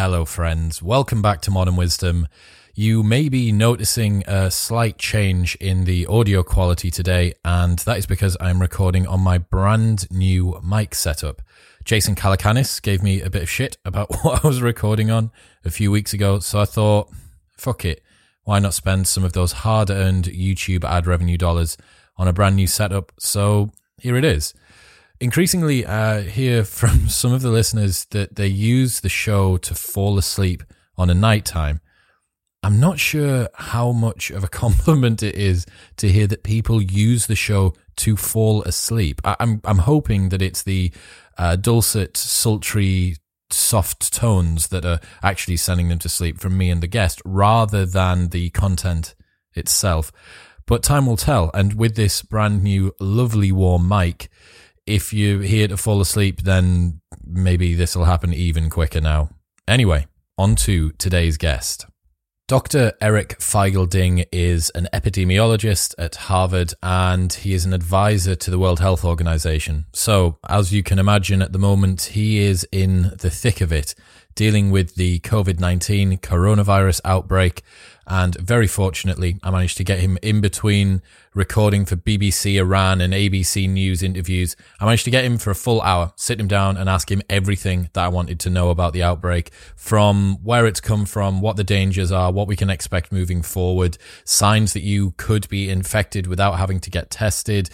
Hello, friends. Welcome back to Modern Wisdom. You may be noticing a slight change in the audio quality today, and that is because I'm recording on my brand new mic setup. Jason Calacanis gave me a bit of shit about what I was recording on a few weeks ago, so I thought, fuck it. Why not spend some of those hard earned YouTube ad revenue dollars on a brand new setup? So here it is increasingly uh, hear from some of the listeners that they use the show to fall asleep on a night time. I'm not sure how much of a compliment it is to hear that people use the show to fall asleep. I, am I'm, I'm hoping that it's the uh, dulcet, sultry, soft tones that are actually sending them to sleep from me and the guest, rather than the content itself. But time will tell. And with this brand new, lovely warm mic, if you're here to fall asleep, then maybe this will happen even quicker now. Anyway, on to today's guest. Dr. Eric Feigl-Ding is an epidemiologist at Harvard and he is an advisor to the World Health Organization. So, as you can imagine at the moment, he is in the thick of it, dealing with the COVID 19 coronavirus outbreak and very fortunately, I managed to get him in between recording for BBC Iran and ABC News interviews. I managed to get him for a full hour, sit him down and ask him everything that I wanted to know about the outbreak from where it's come from, what the dangers are, what we can expect moving forward, signs that you could be infected without having to get tested,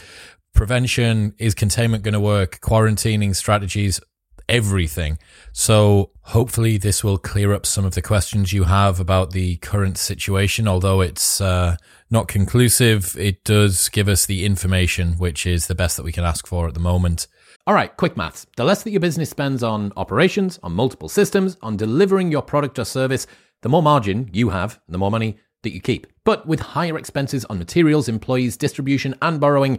prevention, is containment going to work, quarantining strategies, everything. So hopefully this will clear up some of the questions you have about the current situation. Although it's uh, not conclusive, it does give us the information, which is the best that we can ask for at the moment. All right, quick maths. The less that your business spends on operations, on multiple systems, on delivering your product or service, the more margin you have, the more money that you keep. But with higher expenses on materials, employees, distribution, and borrowing,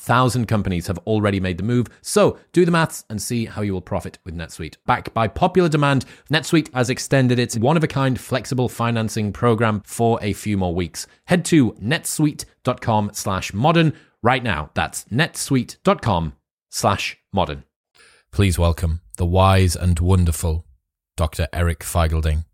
37,000 companies have already made the move, so do the maths and see how you will profit with NetSuite. Backed by popular demand, NetSuite has extended its one of a kind flexible financing program for a few more weeks. Head to netsuite.com slash modern right now. That's netsuite.com slash modern. Please welcome the wise and wonderful Dr. Eric Feigl-Ding.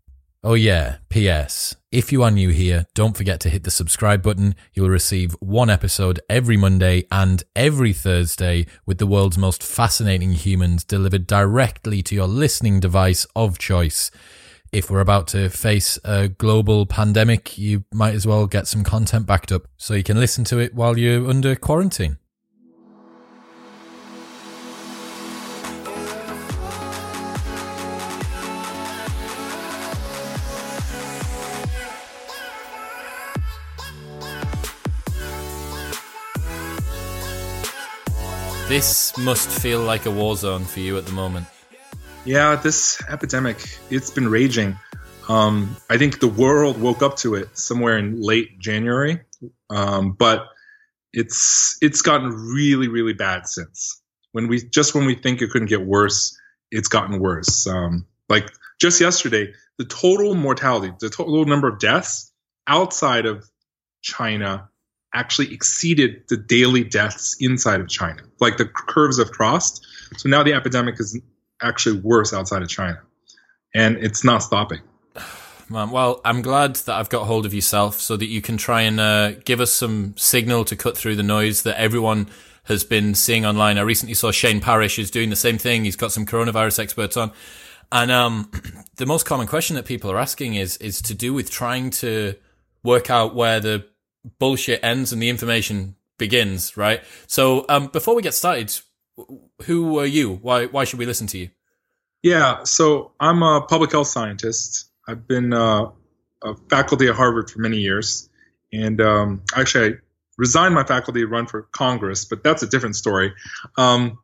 Oh, yeah, P.S. If you are new here, don't forget to hit the subscribe button. You'll receive one episode every Monday and every Thursday with the world's most fascinating humans delivered directly to your listening device of choice. If we're about to face a global pandemic, you might as well get some content backed up so you can listen to it while you're under quarantine. This must feel like a war zone for you at the moment. Yeah, this epidemic, it's been raging. Um, I think the world woke up to it somewhere in late January, um, but it's it's gotten really really bad since. When we just when we think it couldn't get worse, it's gotten worse. Um, like just yesterday, the total mortality, the total number of deaths outside of China actually exceeded the daily deaths inside of China. Like the curves have crossed. So now the epidemic is actually worse outside of China. And it's not stopping. Man, well, I'm glad that I've got hold of yourself so that you can try and uh, give us some signal to cut through the noise that everyone has been seeing online. I recently saw Shane Parrish is doing the same thing. He's got some coronavirus experts on. And um, the most common question that people are asking is is to do with trying to work out where the bullshit ends and the information begins, right? So, um, before we get started, who are you? Why why should we listen to you? Yeah, so I'm a public health scientist. I've been uh, a faculty at Harvard for many years, and um, actually, I resigned my faculty to run for Congress, but that's a different story. Um,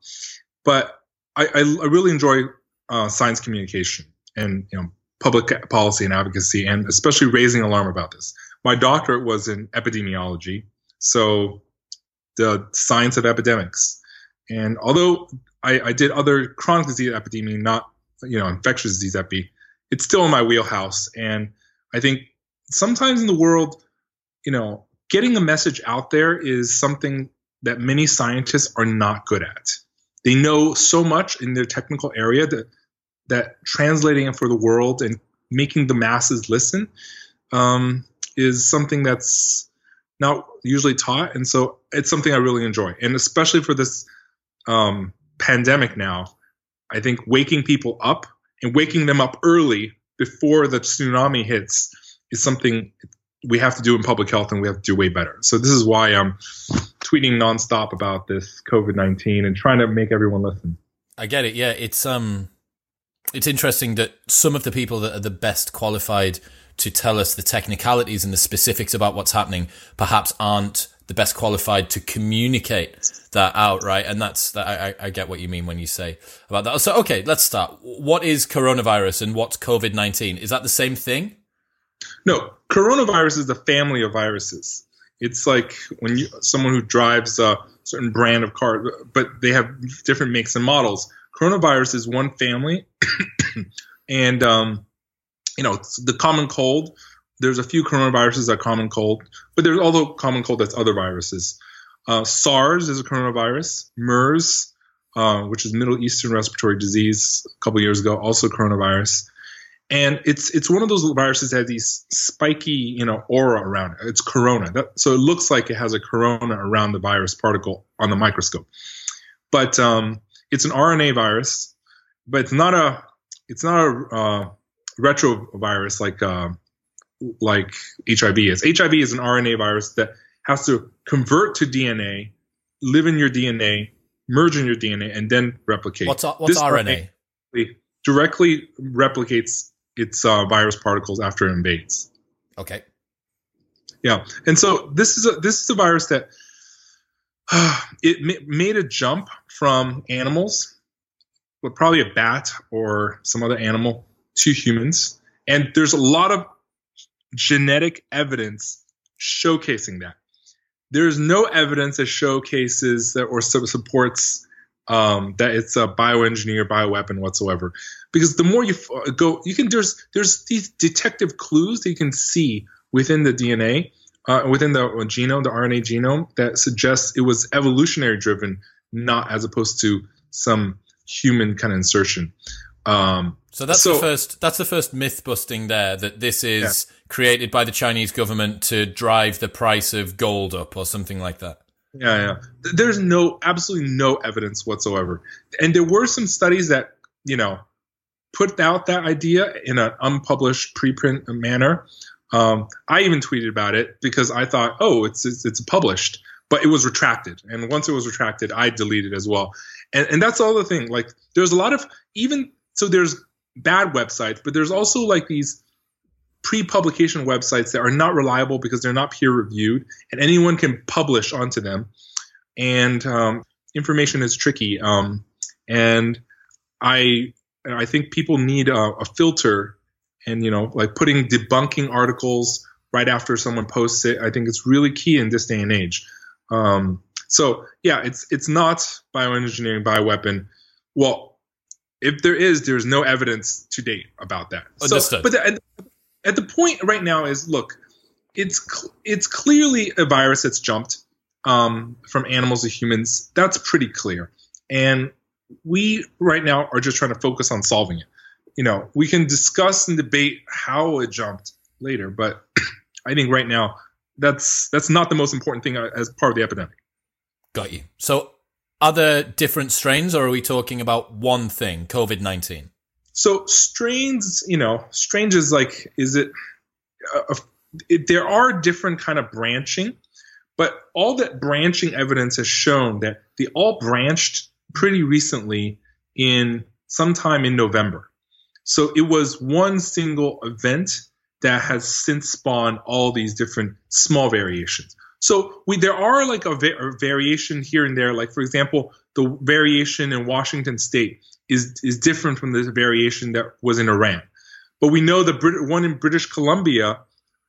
but I, I, I, really enjoy uh, science communication, and you know, public policy and advocacy, and especially raising alarm about this. My doctorate was in epidemiology, so the science of epidemics. And although I, I did other chronic disease epidemiology, not you know infectious disease epi, it's still in my wheelhouse. And I think sometimes in the world, you know, getting a message out there is something that many scientists are not good at. They know so much in their technical area that that translating it for the world and making the masses listen um, is something that's not usually taught, and so it's something I really enjoy, and especially for this um, pandemic now. I think waking people up and waking them up early before the tsunami hits is something we have to do in public health and we have to do way better. So this is why I'm tweeting nonstop about this COVID nineteen and trying to make everyone listen. I get it. Yeah, it's um, it's interesting that some of the people that are the best qualified to tell us the technicalities and the specifics about what's happening perhaps aren't the best qualified to communicate that out, right? And that's that. I, I get what you mean when you say about that. So, okay, let's start. What is coronavirus and what's COVID nineteen? Is that the same thing? No, coronavirus is a family of viruses. It's like when you someone who drives a certain brand of car, but they have different makes and models. Coronavirus is one family, and um, you know the common cold. There's a few coronaviruses that are common cold, but there's also common cold that's other viruses. Uh, SARS is a coronavirus. MERS, uh, which is Middle Eastern Respiratory Disease, a couple years ago, also coronavirus and it's it's one of those viruses that has these spiky you know aura around it. It's corona, that, so it looks like it has a corona around the virus particle on the microscope. But um, it's an RNA virus, but it's not a it's not a uh, retrovirus like uh, like HIV is. HIV is an RNA virus that has to convert to DNA, live in your DNA, merge in your DNA, and then replicate. What's what's this RNA? Directly replicates its uh, virus particles after it invades. Okay. Yeah, and so this is a this is a virus that uh, it ma- made a jump from animals, but probably a bat or some other animal, to humans, and there's a lot of genetic evidence showcasing that. There's no evidence that showcases that or supports um, that it's a bioengineer bioweapon whatsoever. Because the more you f- go you can there's there's these detective clues that you can see within the dna uh, within the genome the rna genome that suggests it was evolutionary driven not as opposed to some human kind of insertion. Um, so that's so, the first that's the first myth busting there that this is yeah. created by the chinese government to drive the price of gold up or something like that yeah, yeah. There's no absolutely no evidence whatsoever. And there were some studies that, you know, put out that idea in an unpublished preprint manner. Um, I even tweeted about it because I thought, oh, it's, it's, it's published, but it was retracted. And once it was retracted, I deleted as well. And and that's all the thing. Like there's a lot of even so there's bad websites, but there's also like these pre-publication websites that are not reliable because they're not peer reviewed and anyone can publish onto them. And um, information is tricky um, and i i think people need a, a, filter and you know like putting debunking articles right after someone posts it i think it's really key in this day and age. Um, so yeah it's it's not bioengineering bioweapon. Well if there is there's no evidence to date about that Understood. so but the, at the point right now is look, it's cl- it's clearly a virus that's jumped um, from animals to humans. That's pretty clear, and we right now are just trying to focus on solving it. You know, we can discuss and debate how it jumped later, but I think right now that's that's not the most important thing uh, as part of the epidemic. Got you. So, are there different strains, or are we talking about one thing, COVID nineteen? So strains, you know, strange is like, is it, uh, it, there are different kind of branching, but all that branching evidence has shown that they all branched pretty recently in sometime in November. So it was one single event that has since spawned all these different small variations. So we, there are like a, va- a variation here and there. Like for example, the variation in Washington State is is different from the variation that was in Iran. But we know the Brit- one in British Columbia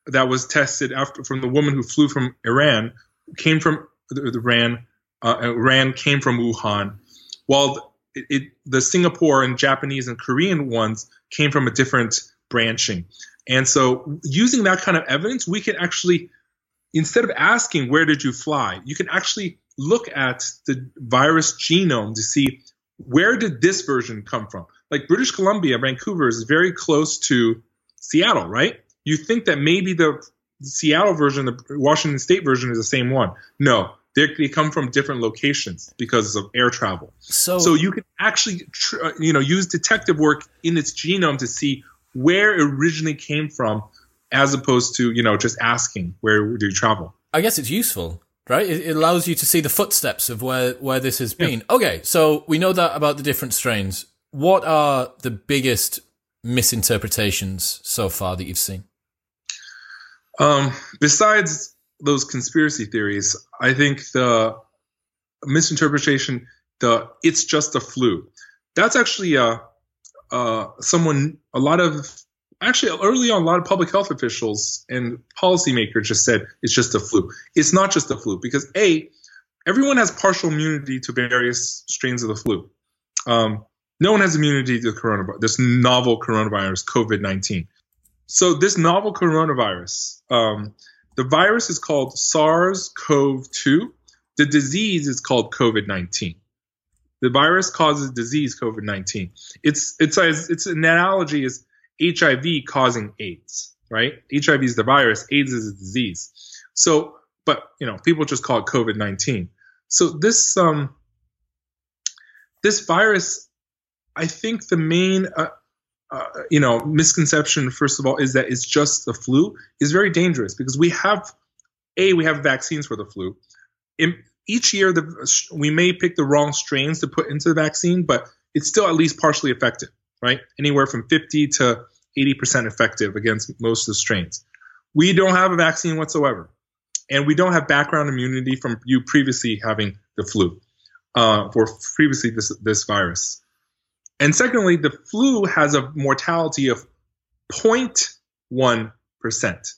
that was tested after from the woman who flew from Iran came from Iran. Uh, Iran came from Wuhan, while it, it, the Singapore and Japanese and Korean ones came from a different branching. And so, using that kind of evidence, we can actually, instead of asking where did you fly, you can actually look at the virus genome to see where did this version come from. Like British Columbia, Vancouver is very close to Seattle, right? You think that maybe the Seattle version, the Washington State version, is the same one. No, they come from different locations because of air travel. So, so you can actually, tr- uh, you know, use detective work in its genome to see where it originally came from, as opposed to you know just asking where do you travel. I guess it's useful, right? It, it allows you to see the footsteps of where where this has been. Yeah. Okay, so we know that about the different strains. What are the biggest misinterpretations so far that you've seen? Um, besides those conspiracy theories, I think the misinterpretation, the it's just a flu. That's actually uh, uh, someone, a lot of actually early on, a lot of public health officials and policymakers just said it's just a flu. It's not just a flu because a everyone has partial immunity to various strains of the flu. Um, no one has immunity to coronavirus, this novel coronavirus, COVID 19. So, this novel coronavirus, um, the virus is called SARS CoV 2. The disease is called COVID 19. The virus causes disease COVID 19. It's, it's, it's an analogy is HIV causing AIDS, right? HIV is the virus, AIDS is a disease. So, but, you know, people just call it COVID 19. So, this, um, this virus I think the main, uh, uh, you know, misconception, first of all, is that it's just the flu is very dangerous because we have, a, we have vaccines for the flu. In, each year, the, we may pick the wrong strains to put into the vaccine, but it's still at least partially effective, right? Anywhere from 50 to 80% effective against most of the strains. We don't have a vaccine whatsoever. And we don't have background immunity from you previously having the flu, uh, for previously this, this virus. And secondly, the flu has a mortality of 0.1%.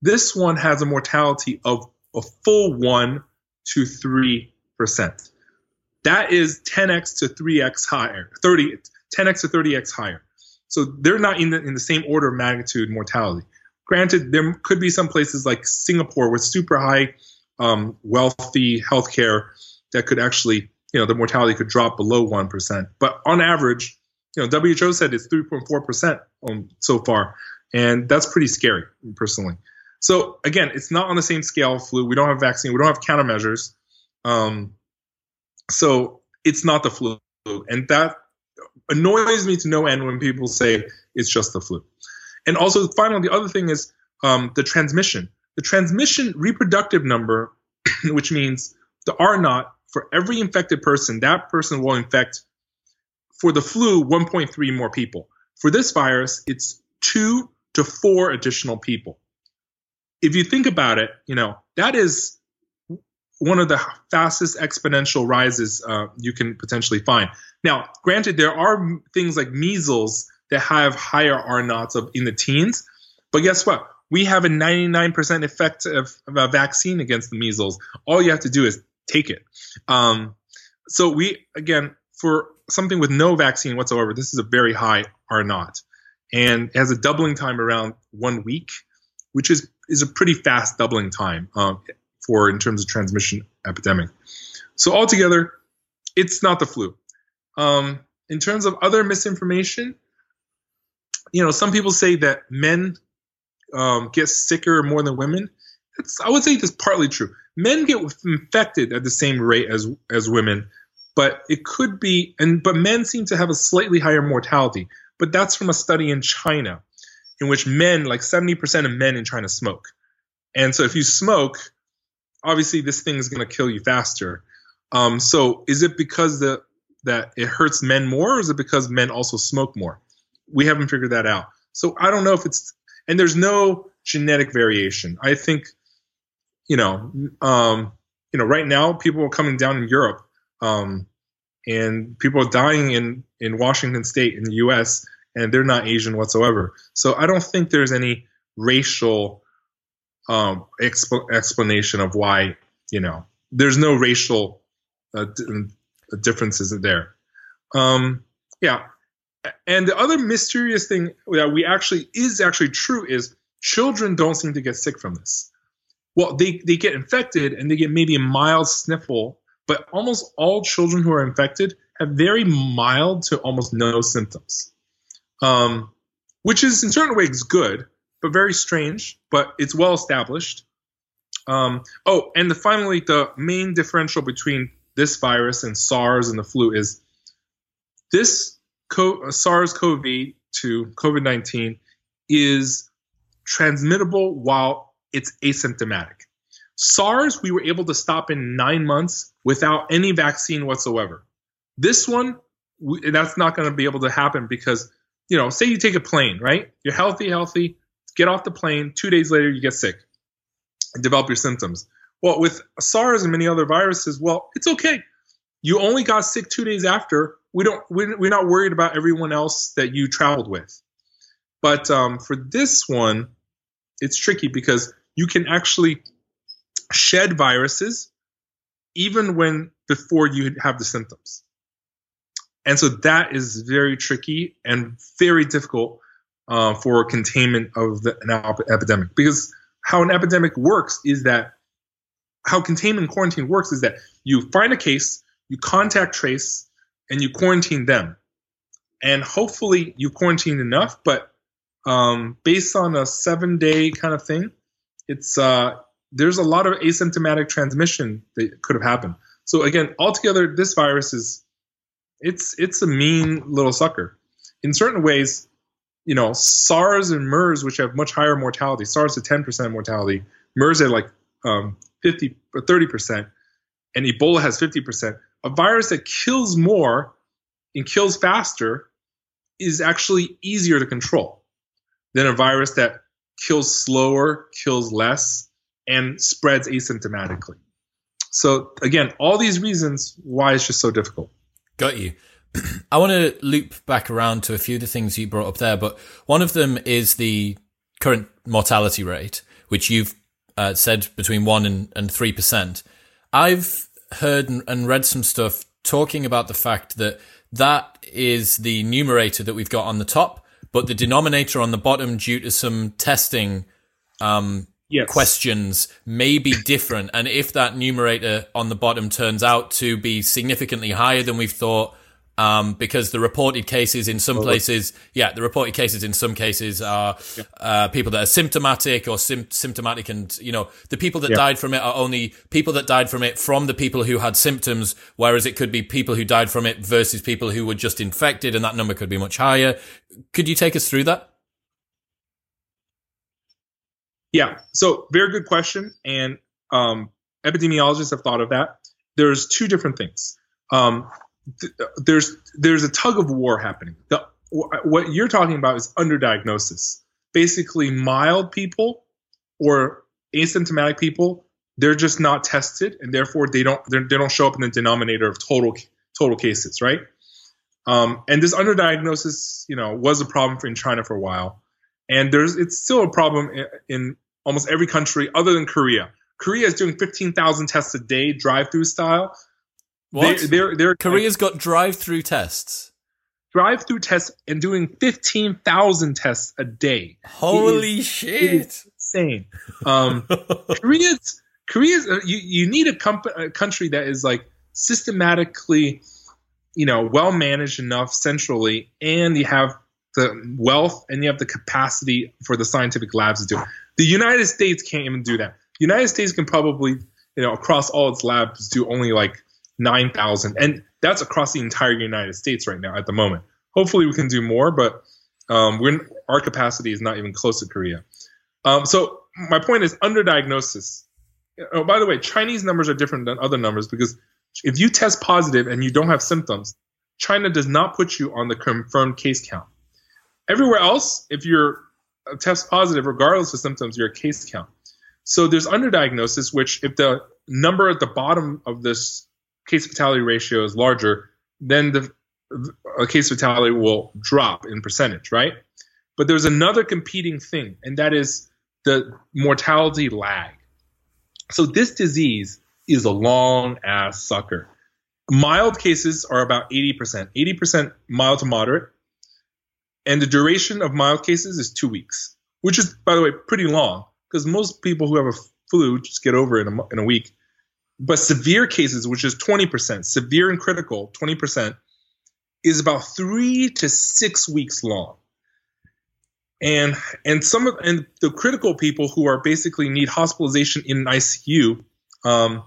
This one has a mortality of a full 1 to 3%. That is 10x to 3x higher, 30, 10x to 30x higher. So they're not in the, in the same order of magnitude mortality. Granted, there could be some places like Singapore with super high um, wealthy healthcare that could actually you know the mortality could drop below one percent. But on average, you know WHO said it's three point four percent so far, and that's pretty scary personally. So again, it's not on the same scale flu. We don't have vaccine. We don't have countermeasures. Um, so it's not the flu, and that annoys me to no end when people say it's just the flu. And also, finally, the other thing is um, the transmission. The transmission reproductive number, which means the R naught for every infected person, that person will infect for the flu 1.3 more people. For this virus, it's two to four additional people. If you think about it, you know, that is one of the fastest exponential rises uh, you can potentially find. Now, granted, there are things like measles that have higher R naughts of in the teens, but guess what? We have a 99% effective vaccine against the measles. All you have to do is take it. Um, so we again for something with no vaccine whatsoever, this is a very high R naught, and has a doubling time around one week, which is is a pretty fast doubling time um, for in terms of transmission epidemic. So altogether, it's not the flu. Um, in terms of other misinformation, you know, some people say that men um, get sicker more than women. I would say that's partly true men get infected at the same rate as as women, but it could be and but men seem to have a slightly higher mortality. But that's from a study in China, in which men, like 70% of men in China, smoke. And so if you smoke, obviously this thing is going to kill you faster. Um, so is it because the that it hurts men more, or is it because men also smoke more? We haven't figured that out. So I don't know if it's and there's no genetic variation. I think you know, um, you know, right now people are coming down in Europe, um, and people are dying in in Washington State in the U.S. and they're not Asian whatsoever. So I don't think there's any racial um, exp- explanation of why you know there's no racial uh, d- differences there. Um, yeah, and the other mysterious thing that we actually is actually true is children don't seem to get sick from this. Well, they, they get infected and they get maybe a mild sniffle, but almost all children who are infected have very mild to almost no symptoms, um, which is in certain ways good, but very strange. But it's well established. Um, oh, and the, finally, the main differential between this virus and SARS and the flu is this co- SARS-CoV-2, COVID-19, is transmittable while it's asymptomatic. SARS, we were able to stop in nine months without any vaccine whatsoever. This one, we, that's not going to be able to happen because, you know, say you take a plane, right? You're healthy, healthy, get off the plane. Two days later, you get sick and develop your symptoms. Well, with SARS and many other viruses, well, it's okay. You only got sick two days after. We don't. We're not worried about everyone else that you traveled with. But um, for this one, it's tricky because you can actually shed viruses even when before you have the symptoms. And so that is very tricky and very difficult uh, for containment of the, an epidemic. Because how an epidemic works is that how containment quarantine works is that you find a case, you contact trace, and you quarantine them. And hopefully you quarantine enough, but um, based on a seven day kind of thing, it's uh, there's a lot of asymptomatic transmission that could have happened. So again, altogether, this virus is it's it's a mean little sucker. In certain ways, you know, SARS and MERS, which have much higher mortality, SARS at 10% mortality, MERS at like um, 50 or 30%, and Ebola has 50%. A virus that kills more and kills faster is actually easier to control than a virus that kills slower, kills less, and spreads asymptomatically. So again, all these reasons why it's just so difficult. Got you. I want to loop back around to a few of the things you brought up there, but one of them is the current mortality rate, which you've uh, said between one and, and 3%. I've heard and, and read some stuff talking about the fact that that is the numerator that we've got on the top, but the denominator on the bottom, due to some testing um, yes. questions, may be different. And if that numerator on the bottom turns out to be significantly higher than we've thought, um, because the reported cases in some places, yeah, the reported cases in some cases are uh, people that are symptomatic or sim- symptomatic, and you know the people that yeah. died from it are only people that died from it from the people who had symptoms, whereas it could be people who died from it versus people who were just infected, and that number could be much higher. Could you take us through that? Yeah, so very good question, and um, epidemiologists have thought of that. There's two different things. Um, th- there's there's a tug of war happening. The, what you're talking about is underdiagnosis. Basically, mild people or asymptomatic people, they're just not tested, and therefore they don't they don't show up in the denominator of total total cases, right? Um, and this underdiagnosis, you know, was a problem in China for a while, and there's it's still a problem in, in almost every country other than Korea. Korea is doing 15,000 tests a day, drive-through style. What? They, they're, they're, Korea's got drive-through tests. Drive-through tests and doing fifteen thousand tests a day. Holy is, shit! insane. Um, Korea's Korea's uh, you you need a, comp- a country that is like systematically, you know, well managed enough centrally, and you have the wealth and you have the capacity for the scientific labs to do it. The United States can't even do that. The United States can probably, you know, across all its labs do only like 9,000. And that's across the entire United States right now at the moment. Hopefully we can do more, but um, we're, our capacity is not even close to Korea. Um, so my point is underdiagnosis. Oh, by the way, Chinese numbers are different than other numbers because if you test positive and you don't have symptoms, China does not put you on the confirmed case count. Everywhere else, if you're test positive, regardless of symptoms, you're a case count. So there's underdiagnosis, which if the number at the bottom of this case fatality ratio is larger, then the a case fatality will drop in percentage, right? But there's another competing thing, and that is the mortality lag. So this disease is a long ass sucker. Mild cases are about 80%, 80% mild to moderate. And the duration of mild cases is two weeks, which is, by the way, pretty long because most people who have a flu just get over it in a, in a week. But severe cases, which is 20%, severe and critical, 20%, is about three to six weeks long. And and some of and the critical people who are basically need hospitalization in an ICU, um,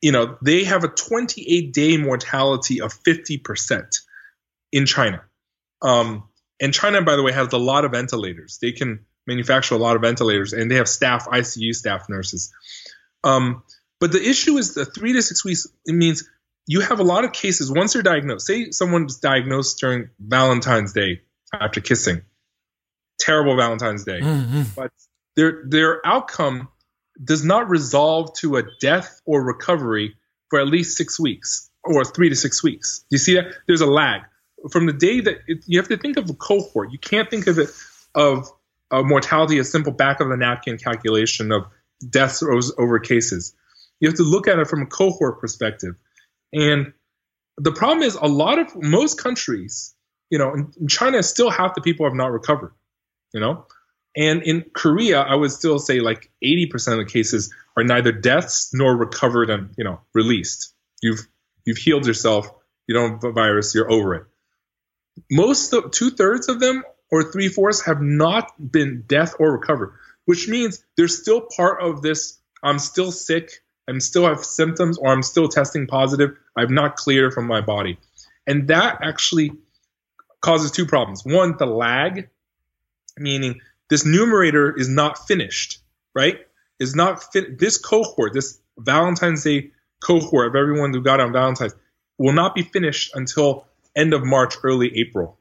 you know, they have a 28 day mortality of 50% in China. Um, and China, by the way, has a lot of ventilators. They can manufacture a lot of ventilators, and they have staff, ICU staff nurses. Um, but the issue is the three to six weeks. It means you have a lot of cases once they're diagnosed. Say someone's diagnosed during Valentine's Day after kissing, terrible Valentine's Day, mm-hmm. but their their outcome does not resolve to a death or recovery for at least six weeks or three to six weeks. You see that there's a lag from the day that it, you have to think of a cohort. You can't think of it of uh, mortality a simple back of the napkin calculation of deaths over cases. You have to look at it from a cohort perspective. And the problem is a lot of most countries, you know, in China, still half the people have not recovered, you know. And in Korea, I would still say like 80% of the cases are neither deaths nor recovered and, you know, released. You've you've healed yourself, you don't have a virus, you're over it. Most two thirds of them or three fourths have not been death or recovered, which means they're still part of this. I'm still sick. I'm still have symptoms, or I'm still testing positive. I'm not cleared from my body, and that actually causes two problems. One, the lag, meaning this numerator is not finished, right? Is not. This cohort, this Valentine's Day cohort of everyone who got on Valentine's, will not be finished until end of March, early April.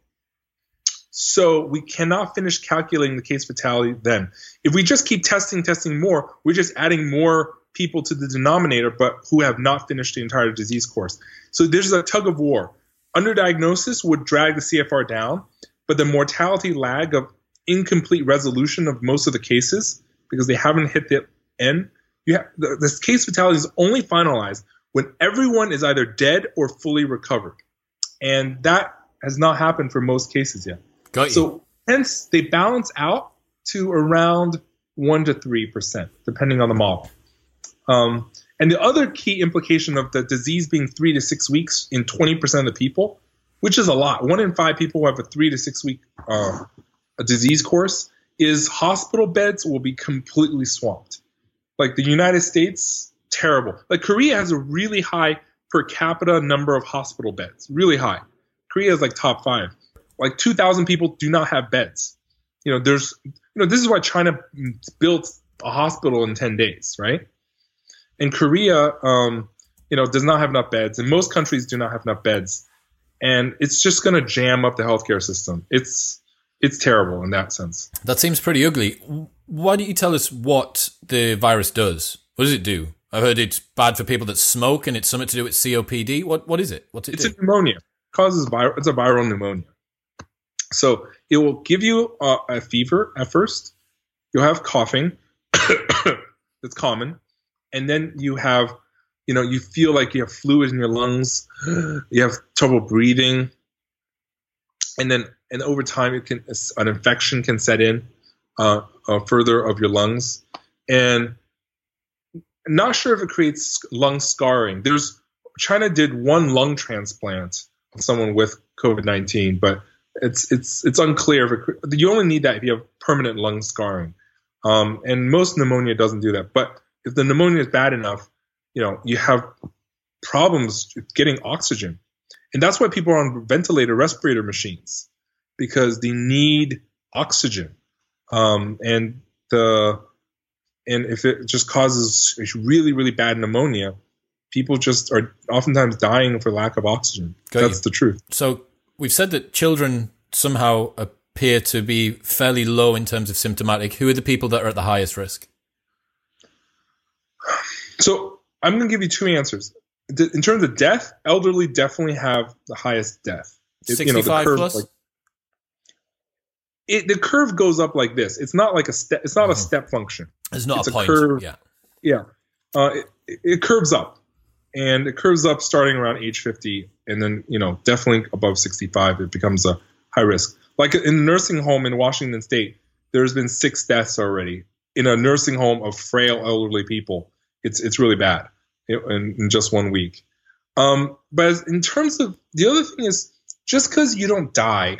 So we cannot finish calculating the case fatality then. If we just keep testing, testing more, we're just adding more people to the denominator, but who have not finished the entire disease course. So there's a tug of war. Underdiagnosis would drag the CFR down, but the mortality lag of incomplete resolution of most of the cases because they haven't hit the end. You have, the, this case fatality is only finalized when everyone is either dead or fully recovered, and that has not happened for most cases yet. Got you. So hence they balance out to around one to three percent, depending on the model. Um, and the other key implication of the disease being three to six weeks in 20% of the people, which is a lot, one in five people have a three to six week uh, disease course, is hospital beds will be completely swamped. Like the United States, terrible. Like Korea has a really high per capita number of hospital beds, really high. Korea is like top five like 2,000 people do not have beds. You know, there's, you know, this is why China built a hospital in 10 days, right? And Korea, um, you know, does not have enough beds, and most countries do not have enough beds, and it's just going to jam up the healthcare system. It's it's terrible in that sense. That seems pretty ugly. Why don't you tell us what the virus does? What does it do? I've heard it's bad for people that smoke, and it's something to do with COPD. What what is it? What's it? It's do? a pneumonia. It causes viral. It's a viral pneumonia. So it will give you a, a fever at first. You'll have coughing. That's common. And then you have, you know, you feel like you have fluid in your lungs. You have trouble breathing. And then, and over time, it can an infection can set in uh, uh, further of your lungs. And not sure if it creates lung scarring. There's China did one lung transplant of someone with COVID 19, but it's it's it's unclear. If it, you only need that if you have permanent lung scarring, um, and most pneumonia doesn't do that. But if the pneumonia is bad enough, you know you have problems getting oxygen, and that's why people are on ventilator respirator machines because they need oxygen, um, and the and if it just causes really really bad pneumonia, people just are oftentimes dying for lack of oxygen. Got That's you. the truth. So we've said that children somehow appear to be fairly low in terms of symptomatic. Who are the people that are at the highest risk? So I'm going to give you two answers. in terms of death, elderly definitely have the highest death. It, 65 you know, the curve, plus? Like, it, the curve goes up like this. It's not like a step. It's not mm-hmm. a step function. It's not it's a, point. curve. Yeah, yeah. Uh, it, it curves up, and it curves up starting around age fifty, and then you know definitely above sixty-five, it becomes a high risk. Like in the nursing home in Washington State, there's been six deaths already in a nursing home of frail elderly people. It's it's really bad in, in just one week. Um, but in terms of the other thing is just because you don't die,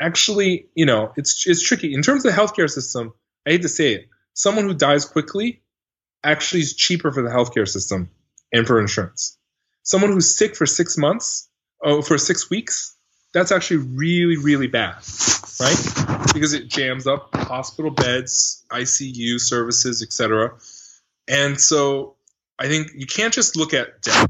actually, you know, it's it's tricky in terms of the healthcare system. I hate to say it, someone who dies quickly actually is cheaper for the healthcare system and for insurance. Someone who's sick for six months, oh, for six weeks, that's actually really, really bad, right? Because it jams up hospital beds, ICU services, etc. And so I think you can't just look at death.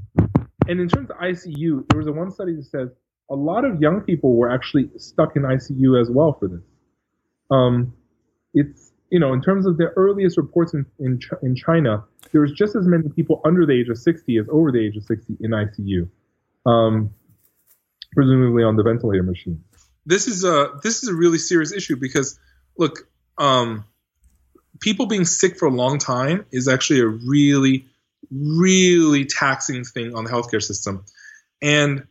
And in terms of ICU, there was a one study that says a lot of young people were actually stuck in ICU as well for this. Um, it's you know in terms of the earliest reports in in, in China, there was just as many people under the age of 60 as over the age of 60 in ICU. Um, presumably on the ventilator machine. This is a this is a really serious issue because look, um, people being sick for a long time is actually a really really taxing thing on the healthcare system, and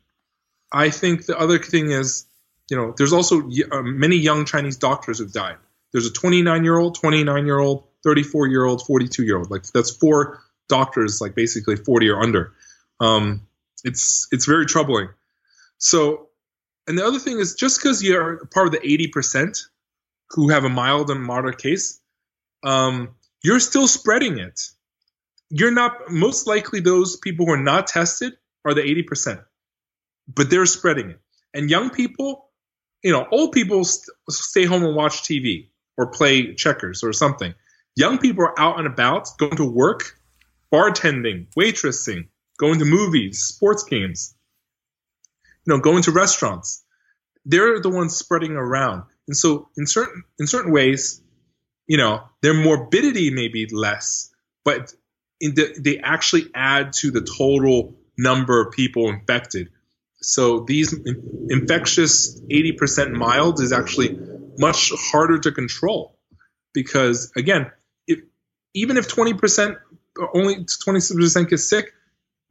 I think the other thing is, you know, there's also uh, many young Chinese doctors who've died. There's a 29 year old, 29 year old, 34 year old, 42 year old. Like that's four doctors, like basically 40 or under. Um, it's it's very troubling. So, and the other thing is just because you're part of the 80% who have a mild and moderate case, um, you're still spreading it. You're not, most likely, those people who are not tested are the 80%, but they're spreading it. And young people, you know, old people st- stay home and watch TV or play checkers or something. Young people are out and about, going to work, bartending, waitressing, going to movies, sports games you know, going to restaurants. They're the ones spreading around. And so in certain in certain ways, you know, their morbidity may be less, but the, they actually add to the total number of people infected. So these in, infectious 80% mild is actually much harder to control because again, if even if 20% only 20% get sick,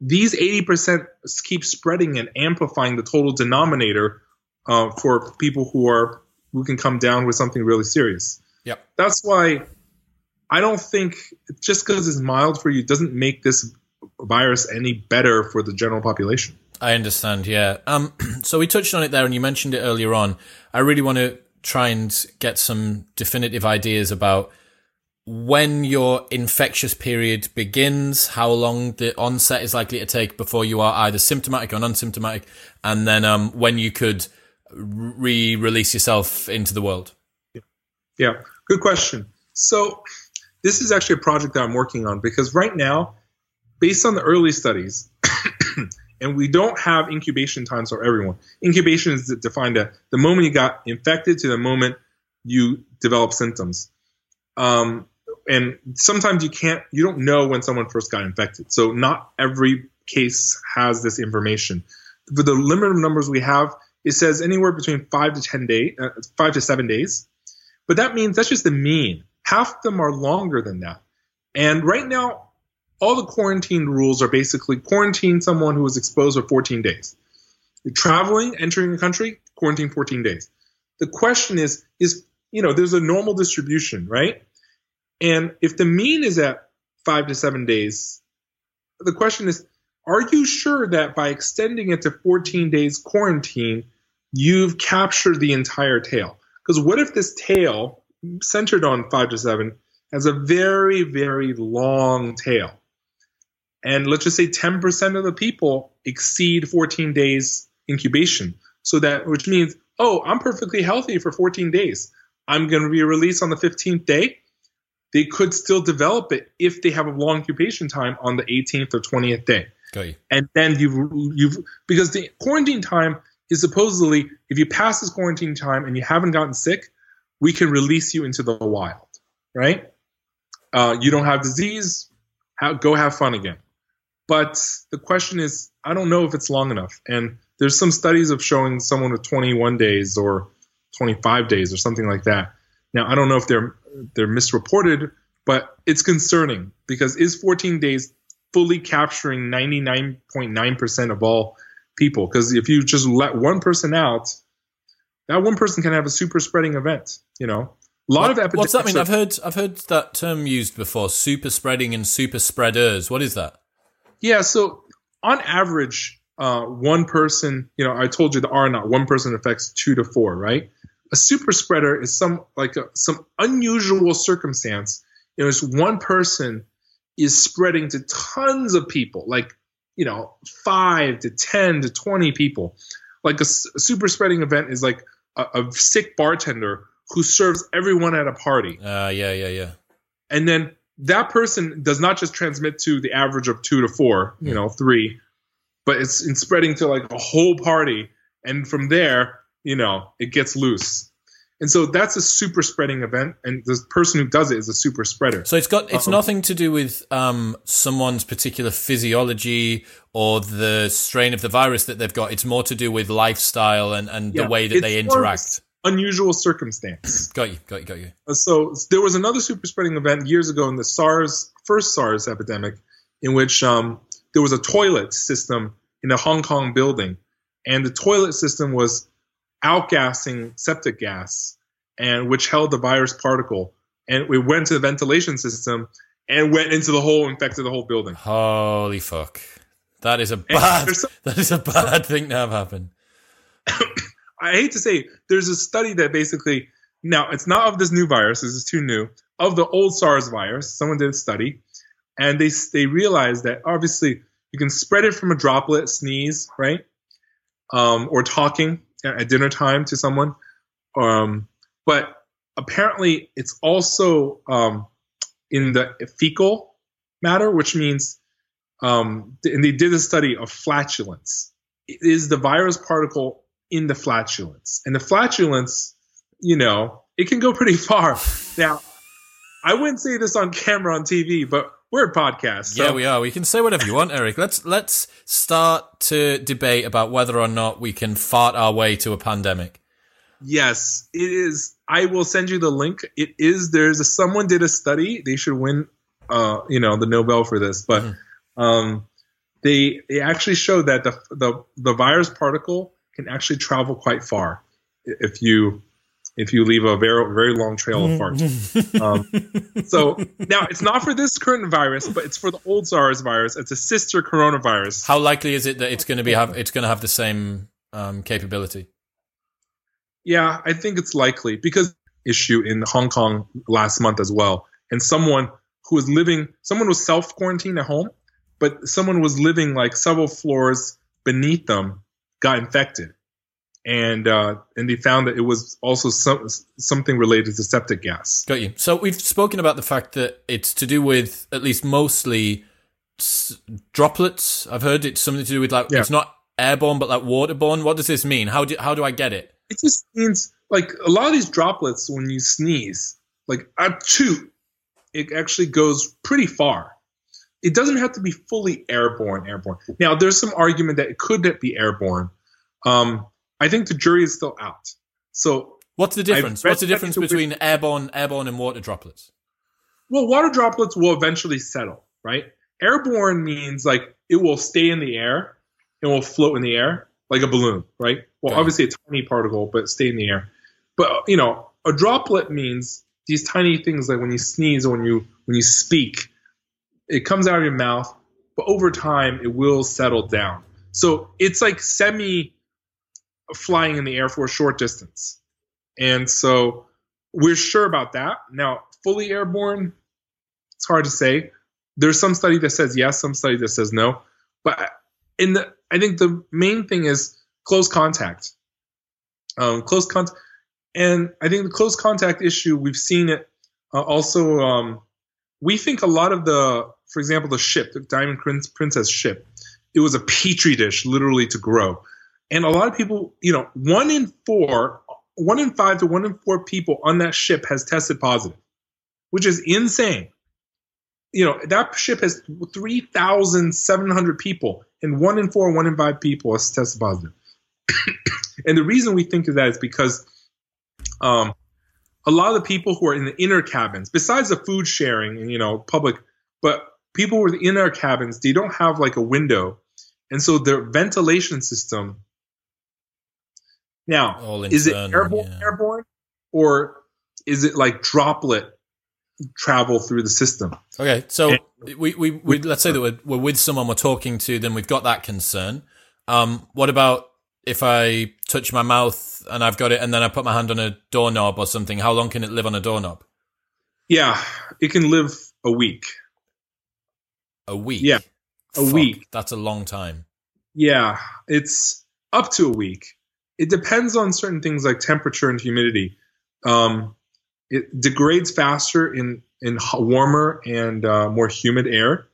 these 80% keep spreading and amplifying the total denominator uh, for people who are who can come down with something really serious. Yep. That's why I don't think just because it's mild for you doesn't make this virus any better for the general population. I understand. Yeah. Um. So we touched on it there, and you mentioned it earlier on. I really want to try and get some definitive ideas about when your infectious period begins, how long the onset is likely to take before you are either symptomatic or unsymptomatic, and then um, when you could re-release yourself into the world. Yeah, good question. So this is actually a project that I'm working on because right now, based on the early studies, and we don't have incubation times for everyone. Incubation is defined at the moment you got infected to the moment you develop symptoms. Um, and sometimes you can't you don't know when someone first got infected so not every case has this information for the limited numbers we have it says anywhere between five to ten days uh, five to seven days but that means that's just the mean. Half of them are longer than that. And right now all the quarantine rules are basically quarantine someone who was exposed for 14 days. You're traveling entering the country quarantine 14 days. The question is is you know there's a normal distribution right? And if the mean is at five to seven days, the question is are you sure that by extending it to 14 days quarantine, you've captured the entire tail? Because what if this tail, centered on five to seven, has a very, very long tail? And let's just say 10% of the people exceed 14 days incubation. So that, which means, oh, I'm perfectly healthy for 14 days. I'm going to be released on the 15th day they could still develop it if they have a long incubation time on the 18th or 20th day. Okay. And then you've you've because the quarantine time is supposedly if you pass this quarantine time and you haven't gotten sick, we can release you into the wild, right? Uh, you don't have disease, have, go have fun again. but the question is, I don't know if it's long enough. And there's some studies of showing someone with 21 days or 25 days or something like that. Now, I don't know if they're they're misreported, but it's concerning because is 14 days fully capturing 99.9% of all people? Because if you just let one person out, that one person can have a super spreading event. You know, a lot What- of epidemics. what's that mean? are- I've heard I've heard that term used before. Super spreading and super spreaders. What is that? Yeah, so on average, uh, one person, you know, I told you the R naught one person affects two to four, right? A super spreader is some like a, some unusual circumstance in which one person is spreading to tons of people, like you know, five to ten to twenty people. Like a super spreading event is like a, a sick bartender who serves everyone at a party Uh, yeah, yeah, yeah. and then that person does not just transmit to the average of two to four, you know, three, but it's in spreading to like a whole party, and from there, you know, it gets loose. And so that's a super spreading event, and the person who does it is a super spreader. So it's got it's Um, nothing to do with um, someone's particular physiology or the strain of the virus that they've got. It's more to do with lifestyle and, and the way that they it's more of interact. Unusual circumstance. Got you, got you, got you. Uh, So there was another super spreading event years ago in the SARS first SARS epidemic, in which um, there was a toilet system in a Hong Kong building, and the toilet system was outgassing septic gas, and which held the virus particle, and it went to the ventilation system and went into the hole, infected the whole building. Holy fuck. That is a bad some- that is a bad thing to have happen. I hate to say, there's a study that basically now it's not of this new virus. This is too new. Of the old SARS virus, someone did a study, and they they realized that obviously you can spread it from a droplet, sneeze, right, um, or talking at, dinner time to someone, um, but apparently it's also um, in the fecal matter, which means, um, and they did a study of flatulence. Is the virus particle in the flatulence. And the flatulence, you know, it can go pretty far. Now, I wouldn't say this on camera on TV, but we're a podcast. So yeah, we are. We can say whatever you want, Eric. Let's let's start to debate about whether or not we can fart our way to a pandemic. yes, it is. I will send you the link. It is there's a someone did a study. They should win uh, you know, the Nobel for this, but um they they actually showed that the the the virus particle can actually travel quite far if you if you leave a very very long trail of fart. Um, so now it's not for this current virus, but it's for the old SARS virus. It's a sister coronavirus. How likely is it that it's going to be have it's going to have the same um, capability? Yeah, I think it's likely because issue in Hong Kong last month as well, and someone who was living, someone was self quarantined at home, but someone was living like several floors beneath them got infected, and uh, and they found that it was also some, something related to septic gas. Got you. So we've spoken about the fact that it's to do with at least mostly s- droplets. I've heard it's something to do with like Yeah. it's not airborne but like waterborne. What does this mean? How do how do I get it? It just means like a lot of these droplets when you sneeze, like a toot, it actually goes pretty far. It doesn't have to be fully airborne. Airborne. Now, there's some argument that it could be airborne. Um, I think the jury is still out. So, What's the difference? What's the difference between airborne, airborne, and water droplets? well, water droplets will eventually settle, right? Airborne means like it will stay in the air and will float in the air like a balloon, right? Well, Okay. obviously a tiny particle, but stay in the air. But you know, a droplet means these tiny things like when you sneeze or when you when you speak, it comes out of your mouth, but over time it will settle down. So it's like semi flying in the air for a short distance. And so we're sure about that. Now, fully airborne, it's hard to say. There's some study that says yes, some study that says no. But in the, I think the main thing is close contact. Um, close contact, and I think the close contact issue we've seen it uh, also. Um, we think a lot of the, for example, the ship, the Diamond Princess ship, it was a petri dish literally to grow, and a lot of people, you know, one in four, one in five to one in four people on that ship has tested positive, which is insane. you know that ship has 3,700 people, and one in four, one in five people has tested positive. and the reason we think of that is because um, a lot of the people who are in the inner cabins, besides the food sharing and you know public, but people who are in our cabins, they don't have like a window, and so their ventilation system. Now, is it airborne, yeah. airborne, or is it like droplet travel through the system? Okay, so And- we, we, we let's say that we're, we're with someone we're talking to, then we've got that concern. Um, what about if I touch my mouth and I've got it, and then I put my hand on a doorknob or something? How long can it live on a doorknob? Yeah, it can live a week. A week. Yeah, a Fuck, week. That's a long time. Yeah, it's up to a week. It depends on certain things like temperature and humidity. Um, it degrades faster in in warmer and uh, more humid air,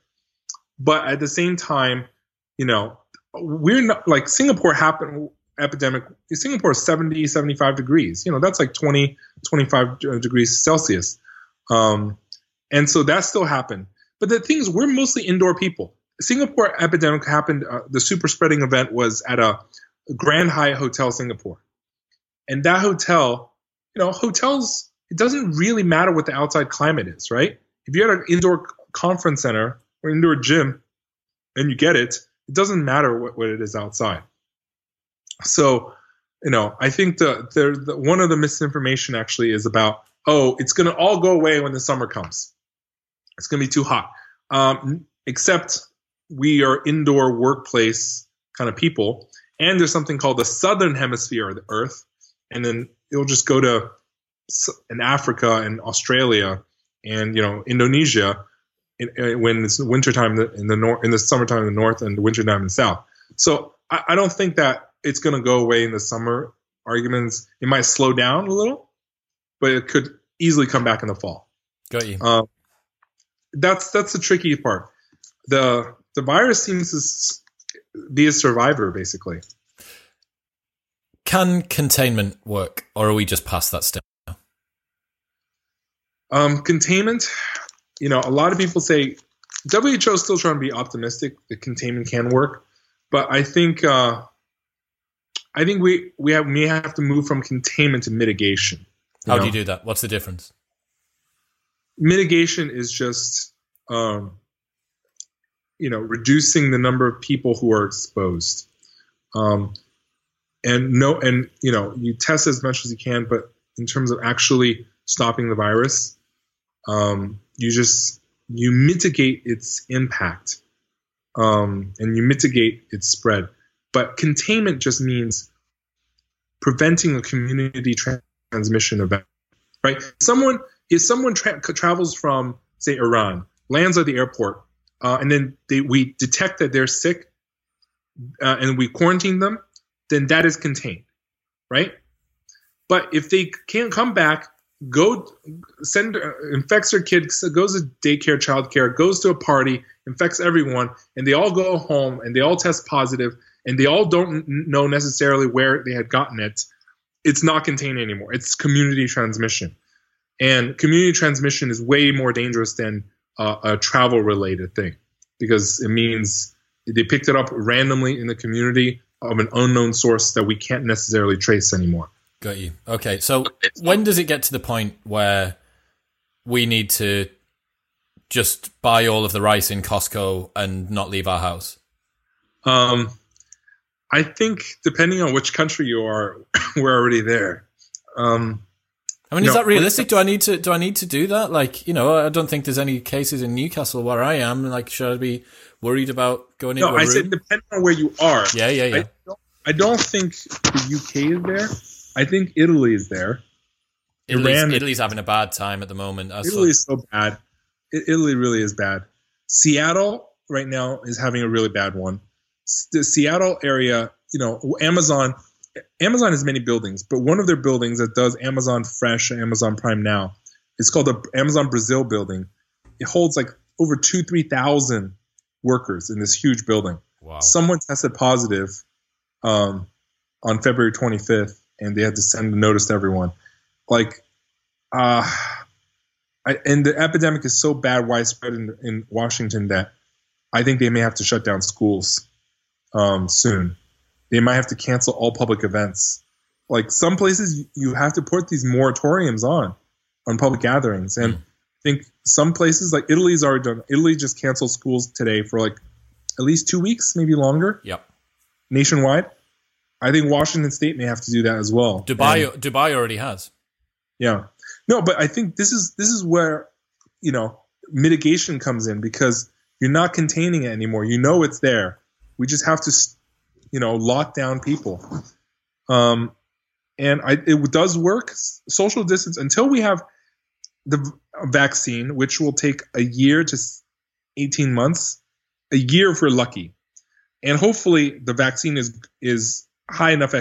but at the same time, you know, we're not like Singapore happened epidemic. Singapore is 70, 75 degrees. You know, that's like 20, 25 degrees Celsius. Um, and so that still happened. But the thing is, we're mostly indoor people. Singapore epidemic happened. Uh, the super spreading event was at a Grand Hyatt Hotel Singapore, and that hotel, you know, hotels. It doesn't really matter what the outside climate is, right? If you're at an indoor conference center or indoor gym, and you get it, it doesn't matter what, what it is outside. So, you know, I think the, the, the one of the misinformation actually is about, oh, it's going to all go away when the summer comes. It's going to be too hot. Um, except we are indoor workplace kind of people, and there's something called the southern hemisphere of the Earth, and then it'll just go to in Africa and Australia and you know Indonesia in, uh, when it's wintertime in the north, in the summertime in the north, and the wintertime in the south. So I, I don't think that it's going to go away in the summer. Arguments it might slow down a little, but it could easily come back in the fall. Got you. Um, that's that's the tricky part. the The virus seems to be a survivor, basically. Can containment work, or are we just past that step? Um, containment, you know, a lot of people say WHO is still trying to be optimistic that containment can work, but I think uh, I think we we have may have to move from containment to mitigation. How do you do that? What's the difference? mitigation is just um, you know reducing the number of people who are exposed. Um, and no and you know you test as much as you can but in terms of actually stopping the virus um, you just you mitigate its impact um, and you mitigate its spread. But containment just means preventing a community transmission event right? Someone if someone tra- travels from say Iran, lands at the airport, uh, and then they, we detect that they're sick, uh, and we quarantine them, then that is contained, right? But if they can't come back, go send uh, infects their kids, goes to daycare, childcare, goes to a party, infects everyone, and they all go home and they all test positive, and they all don't know necessarily where they had gotten it. It's not contained anymore. It's community transmission. And community transmission is way more dangerous than uh, a travel related thing because it means they picked it up randomly in the community of an unknown source that we can't necessarily trace anymore. Got you. Okay, so when does it get to the point where we need to just buy all of the rice in Costco and not leave our house? Um, I think depending on which country you are, we're already there. Um, I mean, is that realistic? Do I need to do I need to do that? Like, you know, I don't think there's any cases in Newcastle where I am. Like, should I be worried about going into no, I room? said depending on where you are. yeah, yeah, yeah. I don't, I don't think the UK is there. I think Italy is there. Italy's, Iran- Italy's having a bad time at the moment. Italy is so bad. Italy really is bad. Seattle right now is having a really bad one. The Seattle area, you know, Amazon. Amazon has many buildings, but one of their buildings that does Amazon Fresh, Amazon Prime Now, it's called the Amazon Brazil building. It holds like over two, three thousand workers in this huge building. wow. Someone tested positive um, on February 25th, and they had to send a notice to everyone. Like, uh, I, and the epidemic is so bad, widespread in, in Washington that I think they may have to shut down schools um, soon. They might have to cancel all public events. Like some places, you have to put these moratoriums on on public gatherings, and mm. I think some places like Italy's already done. Italy just canceled schools today for like at least two weeks, maybe longer. Yep. Nationwide. I think Washington State may have to do that as well. Dubai, and, Dubai already has. Yeah. No, but I think this is this is where you know mitigation comes in because you're not containing it anymore. You know it's there. We just have to, you know, lock down people. Um, and I, it does work. Social distance until we have the vaccine, which will take a year to 18 months, a year if we're lucky, and hopefully the vaccine is is high enough,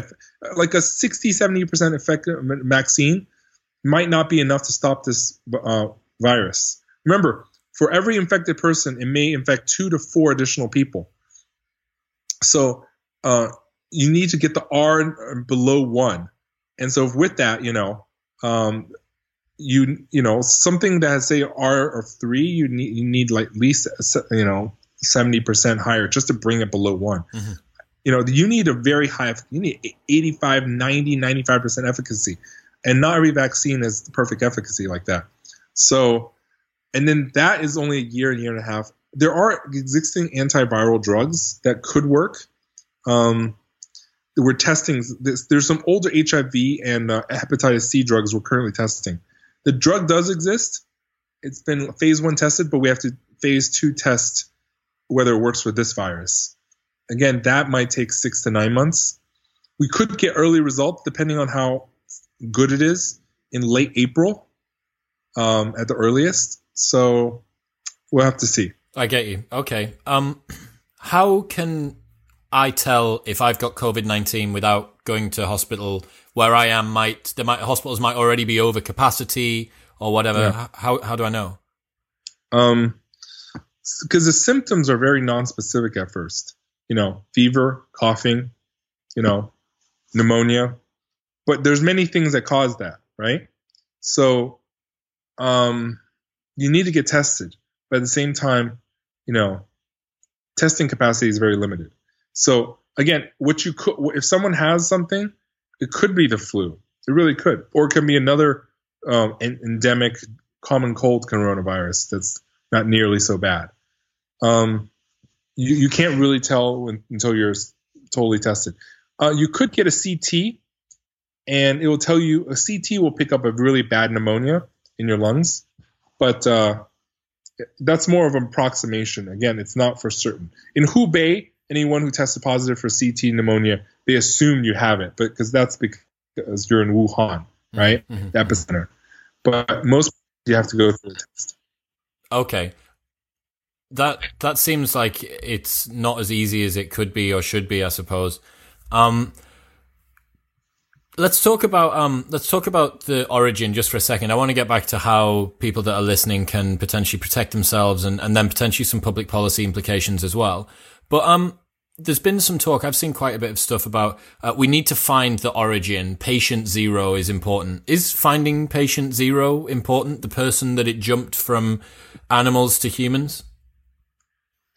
like a 60, 70 percent effective vaccine might not be enough to stop this uh, virus. Remember, for every infected person, it may infect two to four additional people. So uh, you need to get the R below one. And so with that, you know, um, you you know something that has say R of three, you need you need like at least you know seventy percent higher just to bring it below one. Mm-hmm. You know, you need a very high. You need 85, 90, 95 percent efficacy, and not every vaccine is the perfect efficacy like that. So and then that is only a year, and a year and a half. There are existing antiviral drugs that could work. Um, we're testing this. There's some older HIV and uh, hepatitis C drugs we're currently testing. The drug does exist. It's been phase one tested, but we have to phase two test whether it works for this virus. Again, that might take six to nine months. We could get early results depending on how good it is in late April um, at the earliest. So we'll have to see. I get you. Okay. Um, how can I tell if I've got COVID nineteen without going to hospital? Where I am, might the might, hospitals might already be over capacity or whatever. Yeah. How how do I know? Um, because the symptoms are very non-specific at first. You know, fever, coughing, you know, pneumonia, but there's many things that cause that, right? So, um, you need to get tested, but at the same time, you know, testing capacity is very limited. So again, what you could, if someone has something, it could be the flu. It really could, or it can be another um, endemic common cold coronavirus that's not nearly so bad. Um, you, you can't really tell when, until you're totally tested. Uh, you could get a CT, and it will tell you a CT will pick up a really bad pneumonia in your lungs, but uh, that's more of an approximation. Again, it's not for certain. In Hubei, anyone who tested positive for CT pneumonia, they assume you have it, but because that's because you're in Wuhan, mm-hmm. right, mm-hmm. the epicenter. But most you have to go through a test. Okay, that that seems like it's not as easy as it could be or should be, I suppose. Um, let's talk about um let's talk about the origin just for a second. I want to get back to how people that are listening can potentially protect themselves and, and then potentially some public policy implications as well. But um there's been some talk. I've seen quite a bit of stuff about uh, we need to find the origin. Patient zero is important. Is finding patient zero important? The person that it jumped from animals to humans?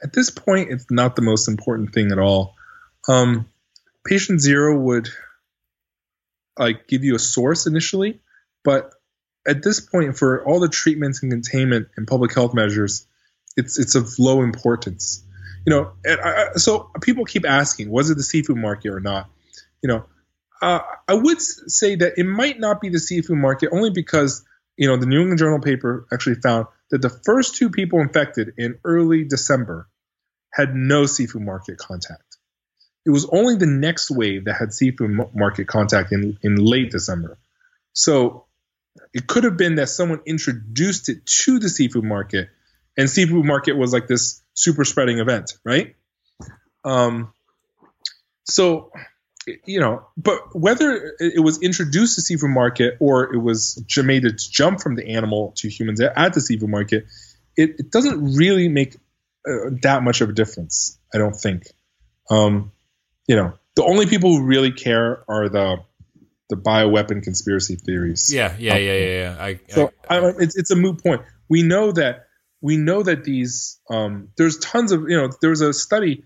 At this point, it's not the most important thing at all. Um, patient zero would like give you a source initially, but at this point, for all the treatments and containment and public health measures, it's it's of low importance. You know, I, so people keep asking, was it the seafood market or not? You know, uh, I would say that it might not be the seafood market only because you know the New England Journal paper actually found that the first two people infected in early December had no seafood market contact. It was only the next wave that had seafood market contact in, in late December. So it could have been that someone introduced it to the seafood market, and seafood market was like this super spreading event, right? Um, so you know, but whether it was introduced to seafood market or it was made its jump from the animal to humans at the seafood market, it, it doesn't really make uh, that much of a difference. I don't think. Um, you know, the only people who really care are the the bioweapon conspiracy theories. Yeah, yeah, yeah, yeah. yeah. I, so I, I, it's it's a moot point. We know that we know that these um, there's tons of you know there was a study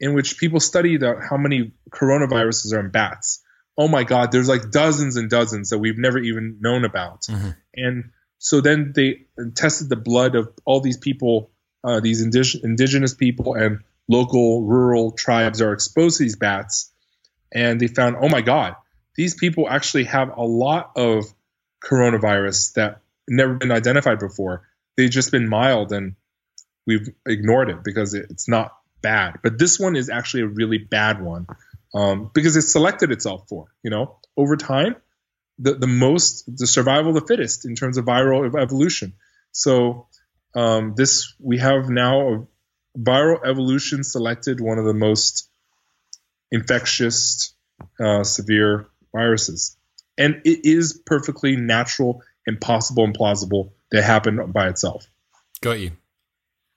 in which people studied how many coronaviruses are in bats. Oh my God, there's like dozens and dozens that we've never even known about. Mm-hmm. And so then they tested the blood of all these people, uh, these indig- indigenous people and local rural tribes are exposed to these bats. And they found, oh my God, these people actually have a lot of coronavirus that never been identified before. They've just been mild and we've ignored it because it's not bad. But this one is actually a really bad one um, because it selected itself for, you know, over time, the, the most, the survival the fittest in terms of viral evolution. So um, this, we have now a viral evolution selected one of the most infectious, uh, severe viruses. And it is perfectly natural and possible and plausible that happened by itself. Got you.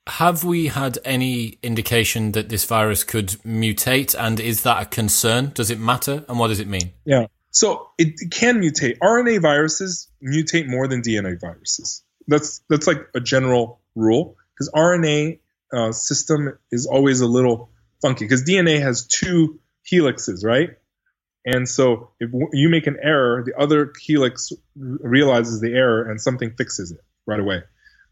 Have we had any indication that this virus could mutate? And is that a concern? Does it matter? And what does it mean? Yeah. So it, it can mutate. RNA viruses mutate more than DNA viruses. That's that's like a general rule because RNA uh, system is always a little funky because DNA has two helixes, right? And so if you make an error, the other helix realizes the error and something fixes it right away.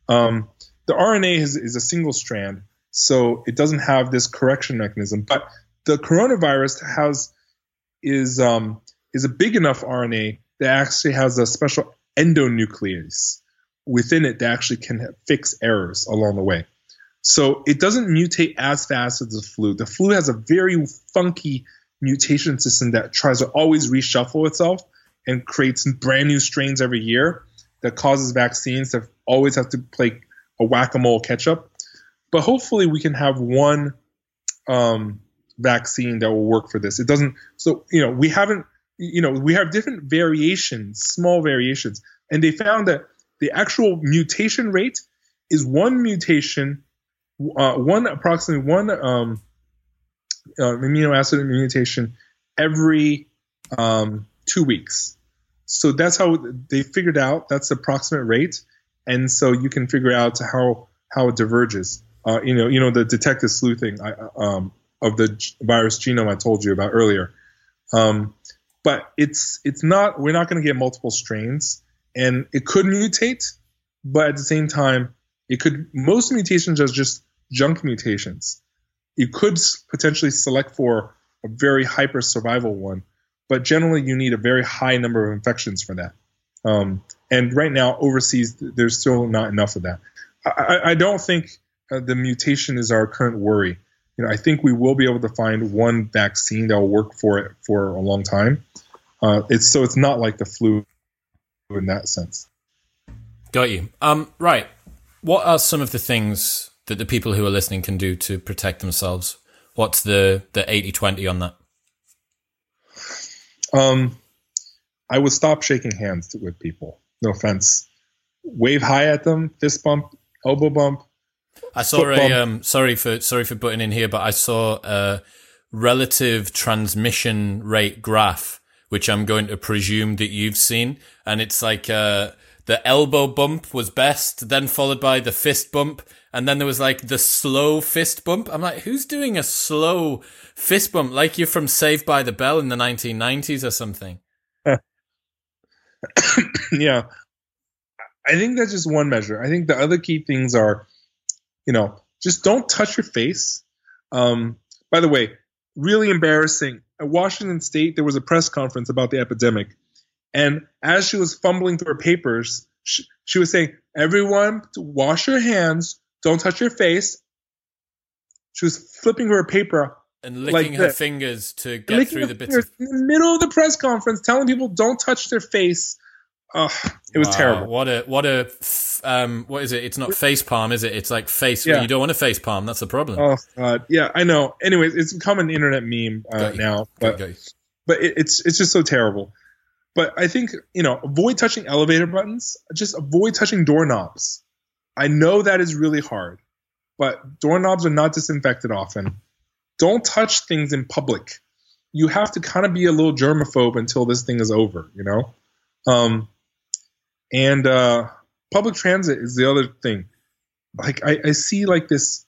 Um, the RNA is, is, a single strand, so it doesn't have this correction mechanism. But the coronavirus has is um, is a big enough RNA that actually has a special endonuclease within it that actually can fix errors along the way. So it doesn't mutate as fast as the flu. The flu has a very funky mutation system that tries to always reshuffle itself and creates brand new strains every year that causes vaccines to always have to play a whack-a-mole catch-up. But hopefully we can have one um, vaccine that will work for this. It doesn't. So you know we haven't. You know we have different variations, small variations, and they found that the actual mutation rate is one mutation, uh, one approximately one um, uh, amino acid mutation every um, two weeks. So that's how they figured out that's the approximate rate, and so you can figure out how how it diverges. Uh, you know, you know the detective sleuthing I, um, of the virus genome I told you about earlier. Um, but it's it's not we're not going to get multiple strains, and it could mutate, but at the same time, it could most mutations are just junk mutations you could potentially select for a very hyper survival one, but generally you need a very high number of infections for that. Um, and right now, overseas, there's still not enough of that. I, I don't think uh, the mutation is our current worry. You know, I think we will be able to find one vaccine that will work for it for a long time. Uh, it's so it's not like the flu in that sense. Got you. Um, right. What are some of the things that the people who are listening can do to protect themselves? What's the the 80-20 on that? Um, I would stop shaking hands with people. No offense. Wave high at them, fist bump, elbow bump. I saw a um, sorry for sorry for putting in here, but I saw a relative transmission rate graph, which I'm going to presume that you've seen, and it's like uh, the elbow bump was best, then followed by the fist bump, and then there was like the slow fist bump. I'm like, who's doing a slow fist bump? Like you're from Saved by the Bell in the 1990s or something. yeah. I think that's just one measure. I think the other key things are, you know, just don't touch your face. Um, by the way, really embarrassing. At Washington State, there was a press conference about the epidemic. And as she was fumbling through her papers, she, she was saying, Everyone, wash your hands, don't touch your face. She was flipping her paper and licking like her fingers to get through the bits of- in the middle of the press conference, telling people don't touch their face. Oh, it was wow. terrible. What a what a um what is it? It's not face palm, is it? It's like face. Yeah. You don't want a face palm. That's the problem. Oh god, yeah, I know. Anyways, it's become an internet meme uh, now, but but it, it's it's just so terrible. But I think you know, avoid touching elevator buttons. Just avoid touching doorknobs. I know that is really hard, but doorknobs are not disinfected often. Don't touch things in public. you have to kind of be a little germaphobe until this thing is over, you know? Um, and uh, public transit is the other thing. Like, I, I see like this,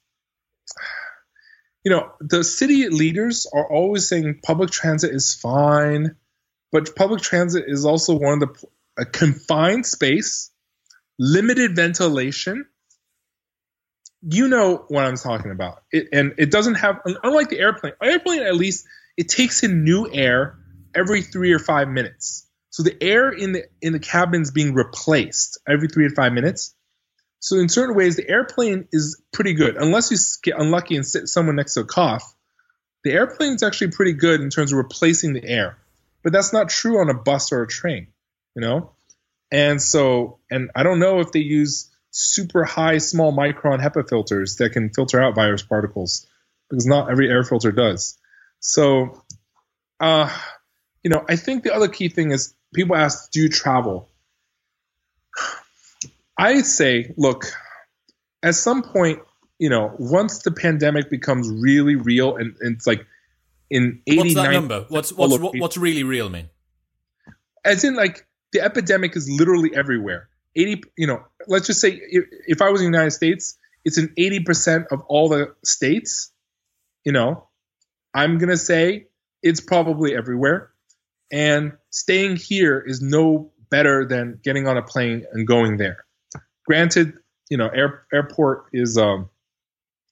you know, the city leaders are always saying public transit is fine, but public transit is also one of the a confined space, limited ventilation. You know what I'm talking about. It, and it doesn't have, unlike the airplane, airplane at least it takes in new air every three or five minutes. So the air in the in the cabin is being replaced every three to five minutes. So in certain ways, the airplane is pretty good, unless you get unlucky and sit someone next to a cough. The airplane is actually pretty good in terms of replacing the air, but that's not true on a bus or a train, you know. And so, and I don't know if they use super high small micron HEPA filters that can filter out virus particles, because not every air filter does. So, uh, you know, I think the other key thing is people ask, do you travel? I say, look, at some point, you know, once the pandemic becomes really real and, and it's like in 80 What's that number? What's what's what, what's really real mean? As in like the epidemic is literally everywhere. 80, you know, let's just say if, if I was in the United States, it's in 80% of all the states, you know, I'm going to say it's probably everywhere. And staying here is no better than getting on a plane and going there. Granted, you know, air, airport is um,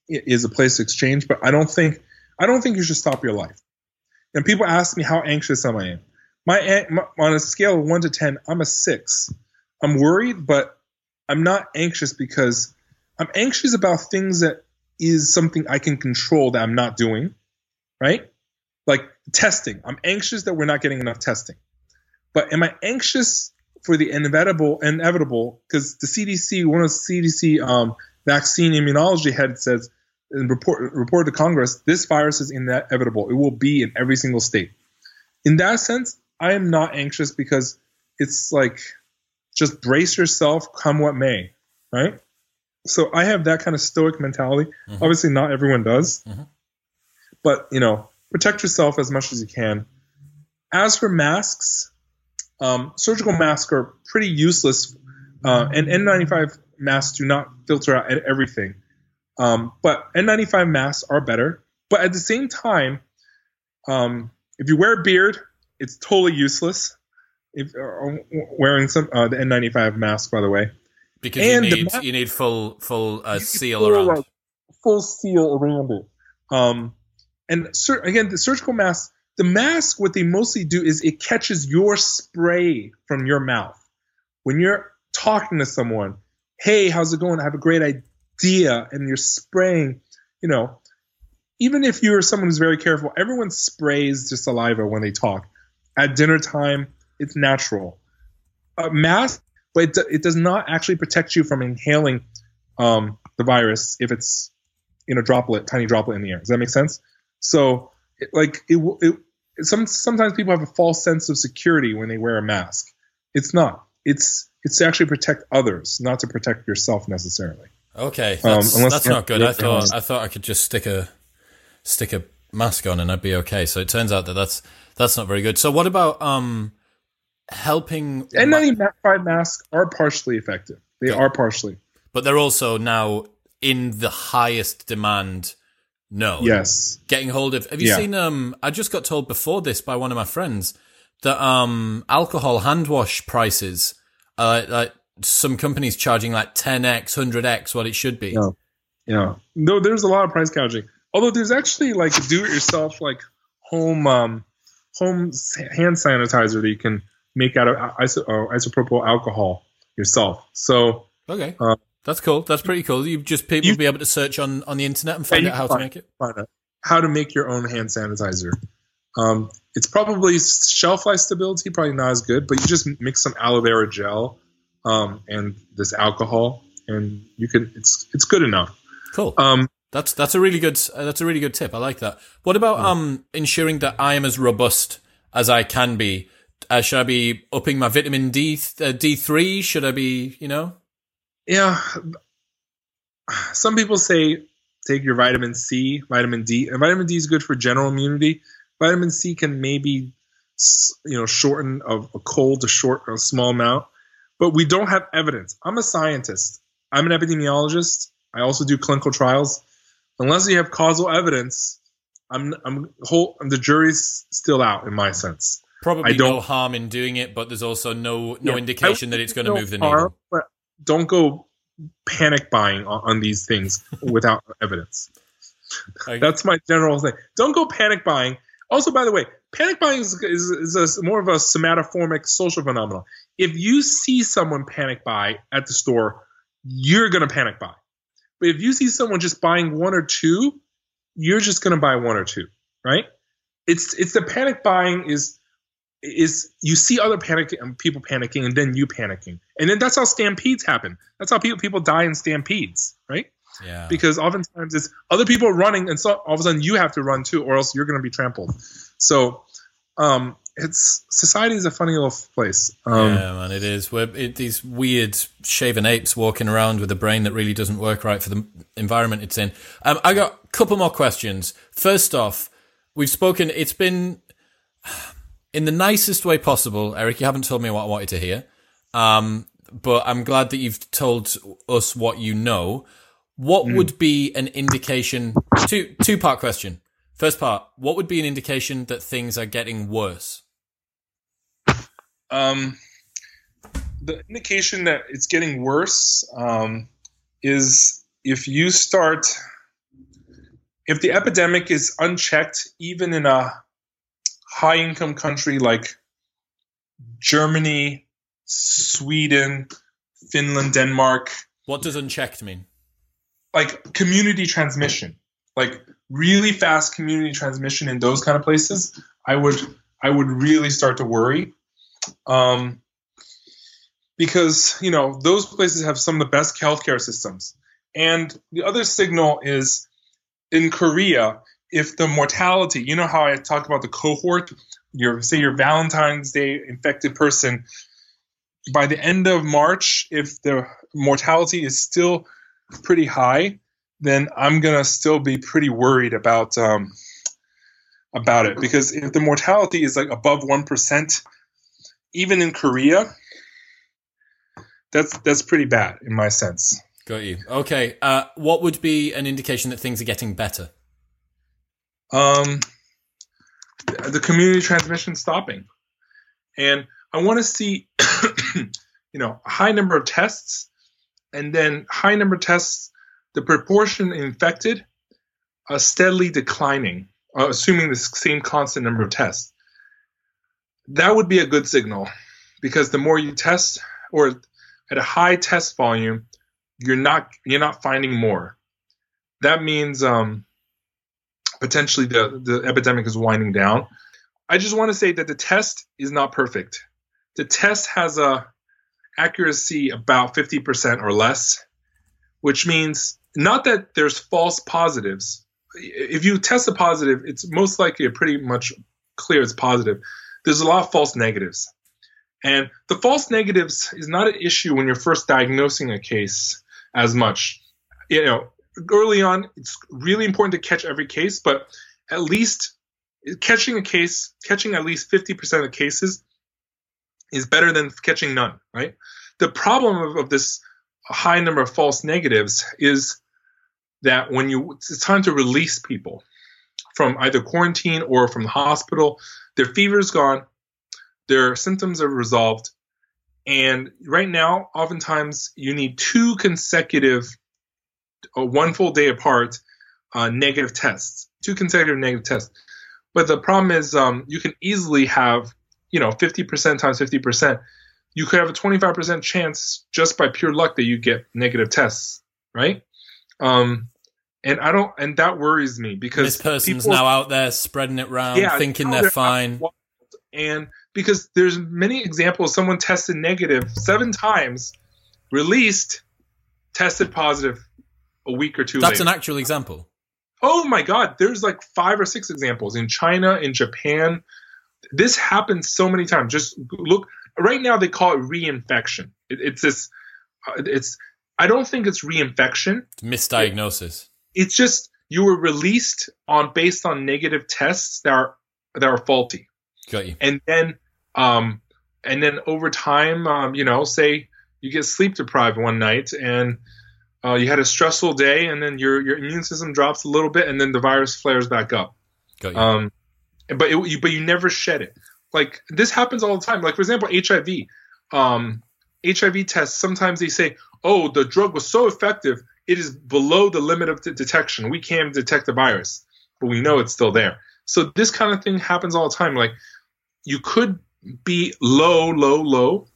is a place to exchange, but I don't think I don't think you should stop your life. And people ask me how anxious am I am. My, my on a scale of one to ten, I'm a six. I'm worried, but I'm not anxious because I'm anxious about things that is something I can control that I'm not doing right? Like testing. I'm anxious that we're not getting enough testing. But am I anxious for the inevitable inevitable because the CDC, one of the CDC um, vaccine immunology head says in report report to Congress, this virus is inevitable. It will be in every single state. In that sense, I am not anxious because it's like just brace yourself, come what may, right? So I have that kind of stoic mentality. Mm-hmm. Obviously, not everyone does. Mm-hmm. But you know, protect yourself as much as you can. As for masks, um, surgical masks are pretty useless, uh, and N95 masks do not filter out everything. Um, but N95 masks are better. But at the same time, um, if you wear a beard, it's totally useless. If uh, wearing some uh, the N95 mask, by the way, because and you need ma- you need full full uh, seal full, around, like, full seal around it. Um, and sur- again, the surgical mask, the mask, what they mostly do is it catches your spray from your mouth. When you're talking to someone, hey, how's it going? I have a great idea. And you're spraying, you know, even if you're someone who's very careful, everyone sprays their saliva when they talk. At dinner time, it's natural. A mask, but it, it does not actually protect you from inhaling um, the virus if it's in a droplet, tiny droplet in the air. Does that make sense? So, like, it, it, some sometimes people have a false sense of security when they wear a mask. It's not. It's it's to actually protect others, not to protect yourself necessarily. Okay, that's, um, that's not good. I thought I thought I could just stick a stick a mask on and I'd be okay. So it turns out that that's that's not very good. So what about um helping? N95 masks are partially effective. They yeah. are partially, but they're also now in the highest demand no. Yes. Getting hold of. Have you yeah. seen? Um, I just got told before this by one of my friends that um alcohol hand wash prices, uh, like some companies charging like 10x, 100x what it should be. Yeah. Yeah. No, there's a lot of price gouging. Although there's actually like do-it-yourself like home um home hand sanitizer that you can make out of iso- uh, isopropyl alcohol yourself. So okay. Uh, that's cool. That's pretty cool. You just people you, be able to search on on the internet and find out how find, to make it. Find out how to make your own hand sanitizer. Um, it's probably shelf life stability, probably not as good, but you just mix some aloe vera gel um, and this alcohol, and you can. It's it's good enough. Cool. Um, that's that's a really good uh, that's a really good tip. I like that. What about yeah. um ensuring that I am as robust as I can be? Uh, should I be upping my vitamin D uh, D three? Should I be you know? yeah, some people say take your vitamin C, vitamin D, and vitamin D is good for general immunity. Vitamin C can maybe you know shorten a, a cold to short a small amount, but we don't have evidence. I'm a scientist. I'm an epidemiologist. I also do clinical trials. Unless you have causal evidence, I'm I'm whole the jury's still out in my sense. Probably no harm in doing it, but there's also no no yeah, indication that it's going to no move the needle. But don't go panic buying on, on these things without evidence. That's my general thing. Don't go panic buying. Also, by the way, panic buying is, is, is a, more of a somatoformic social phenomenon. If you see someone panic buy at the store, you're going to panic buy. But if you see someone just buying one or two, you're just going to buy one or two, right? It's it's the panic buying is is you see other panic um, people panicking and then you panicking and then that's how stampedes happen that's how people people die in stampedes yeah. Because oftentimes it's other people running and so all of a sudden you have to run too or else you're going to be trampled. So um it's society is a funny little place. Um, yeah man it is. We're it, these weird shaven apes walking around with a brain that really doesn't work right for the environment it's in. Um, i got a couple more questions. First off we've spoken it's been in the nicest way possible, Eric. You haven't told me what I wanted to hear, um, but I'm glad that you've told us what you know. What mm. would be an indication? Two two part question. First part: What would be an indication that things are getting worse? Um, the indication that it's getting worse um, is if you start, if the epidemic is unchecked, even in a high income country like Germany, Sweden, Finland, Denmark. What does unchecked mean? Like community transmission, like really fast community transmission in those kind of places. I would I would really start to worry, um, because you know those places have some of the best healthcare systems. And the other signal is in Korea, if the mortality, you know how I talked about the cohort, your say your Valentine's Day infected person, by the end of March, if the mortality is still pretty high, then I'm gonna still be pretty worried about um, about it because if the mortality is like above one percent, even in Korea, that's that's pretty bad in my sense. Got you. Okay. Uh, what would be an indication that things are getting better? um, the community transmission stopping. And I want to see, you know, a high number of tests, and then high number tests, the proportion infected, uh, steadily declining, uh, assuming the same constant number of tests. That would be a good signal, because the more you test, or at a high test volume, you're not you're not finding more. That means um, potentially the, the epidemic is winding down. I just want to say that the test is not perfect. The test has a accuracy about 50% or less, which means not that there's false positives. If you test a positive, it's most likely pretty much clear it's positive. There's a lot of false negatives. And the false negatives is not an issue when you're first diagnosing a case as much. You know, early on, it's really important to catch every case, but at least catching a case, catching at least 50% of the cases is better than catching none, right? The problem of, of this high number of false negatives is that when you, it's time to release people from either quarantine or from the hospital, their fever's gone, their symptoms are resolved, and right now, oftentimes you need two consecutive uh, one full day apart uh, negative tests, two consecutive negative tests. But the problem is um, you can easily have, you know, 50% times 50%. You could have a 25% chance just by pure luck that you get negative tests, right? Um, and I don't, and that worries me because this person's people, now out there spreading it around, yeah, thinking they're, they're fine. And because there's many examples, someone tested negative seven times, released, tested positive a week or two That's later. an actual example. Oh my God. There's like five or six examples in China, in Japan. This happens so many times. Just look. Right now, they call it reinfection. It, it's this. Uh, it's. I don't think it's reinfection. It's misdiagnosis. It, it's just you were released on based on negative tests that are that are faulty. Got you. And then, um, and then over time, um, you know, say you get sleep deprived one night and uh, you had a stressful day, and then your your immune system drops a little bit, and then the virus flares back up. Got you. Um, but it, you, but you never shed it. Like this happens all the time. Like for example, HIV. Um, HIV tests. Sometimes they say, "Oh, the drug was so effective, it is below the limit of de- detection. We can't detect the virus, but we know it's still there." So this kind of thing happens all the time. Like you could be low, low, low,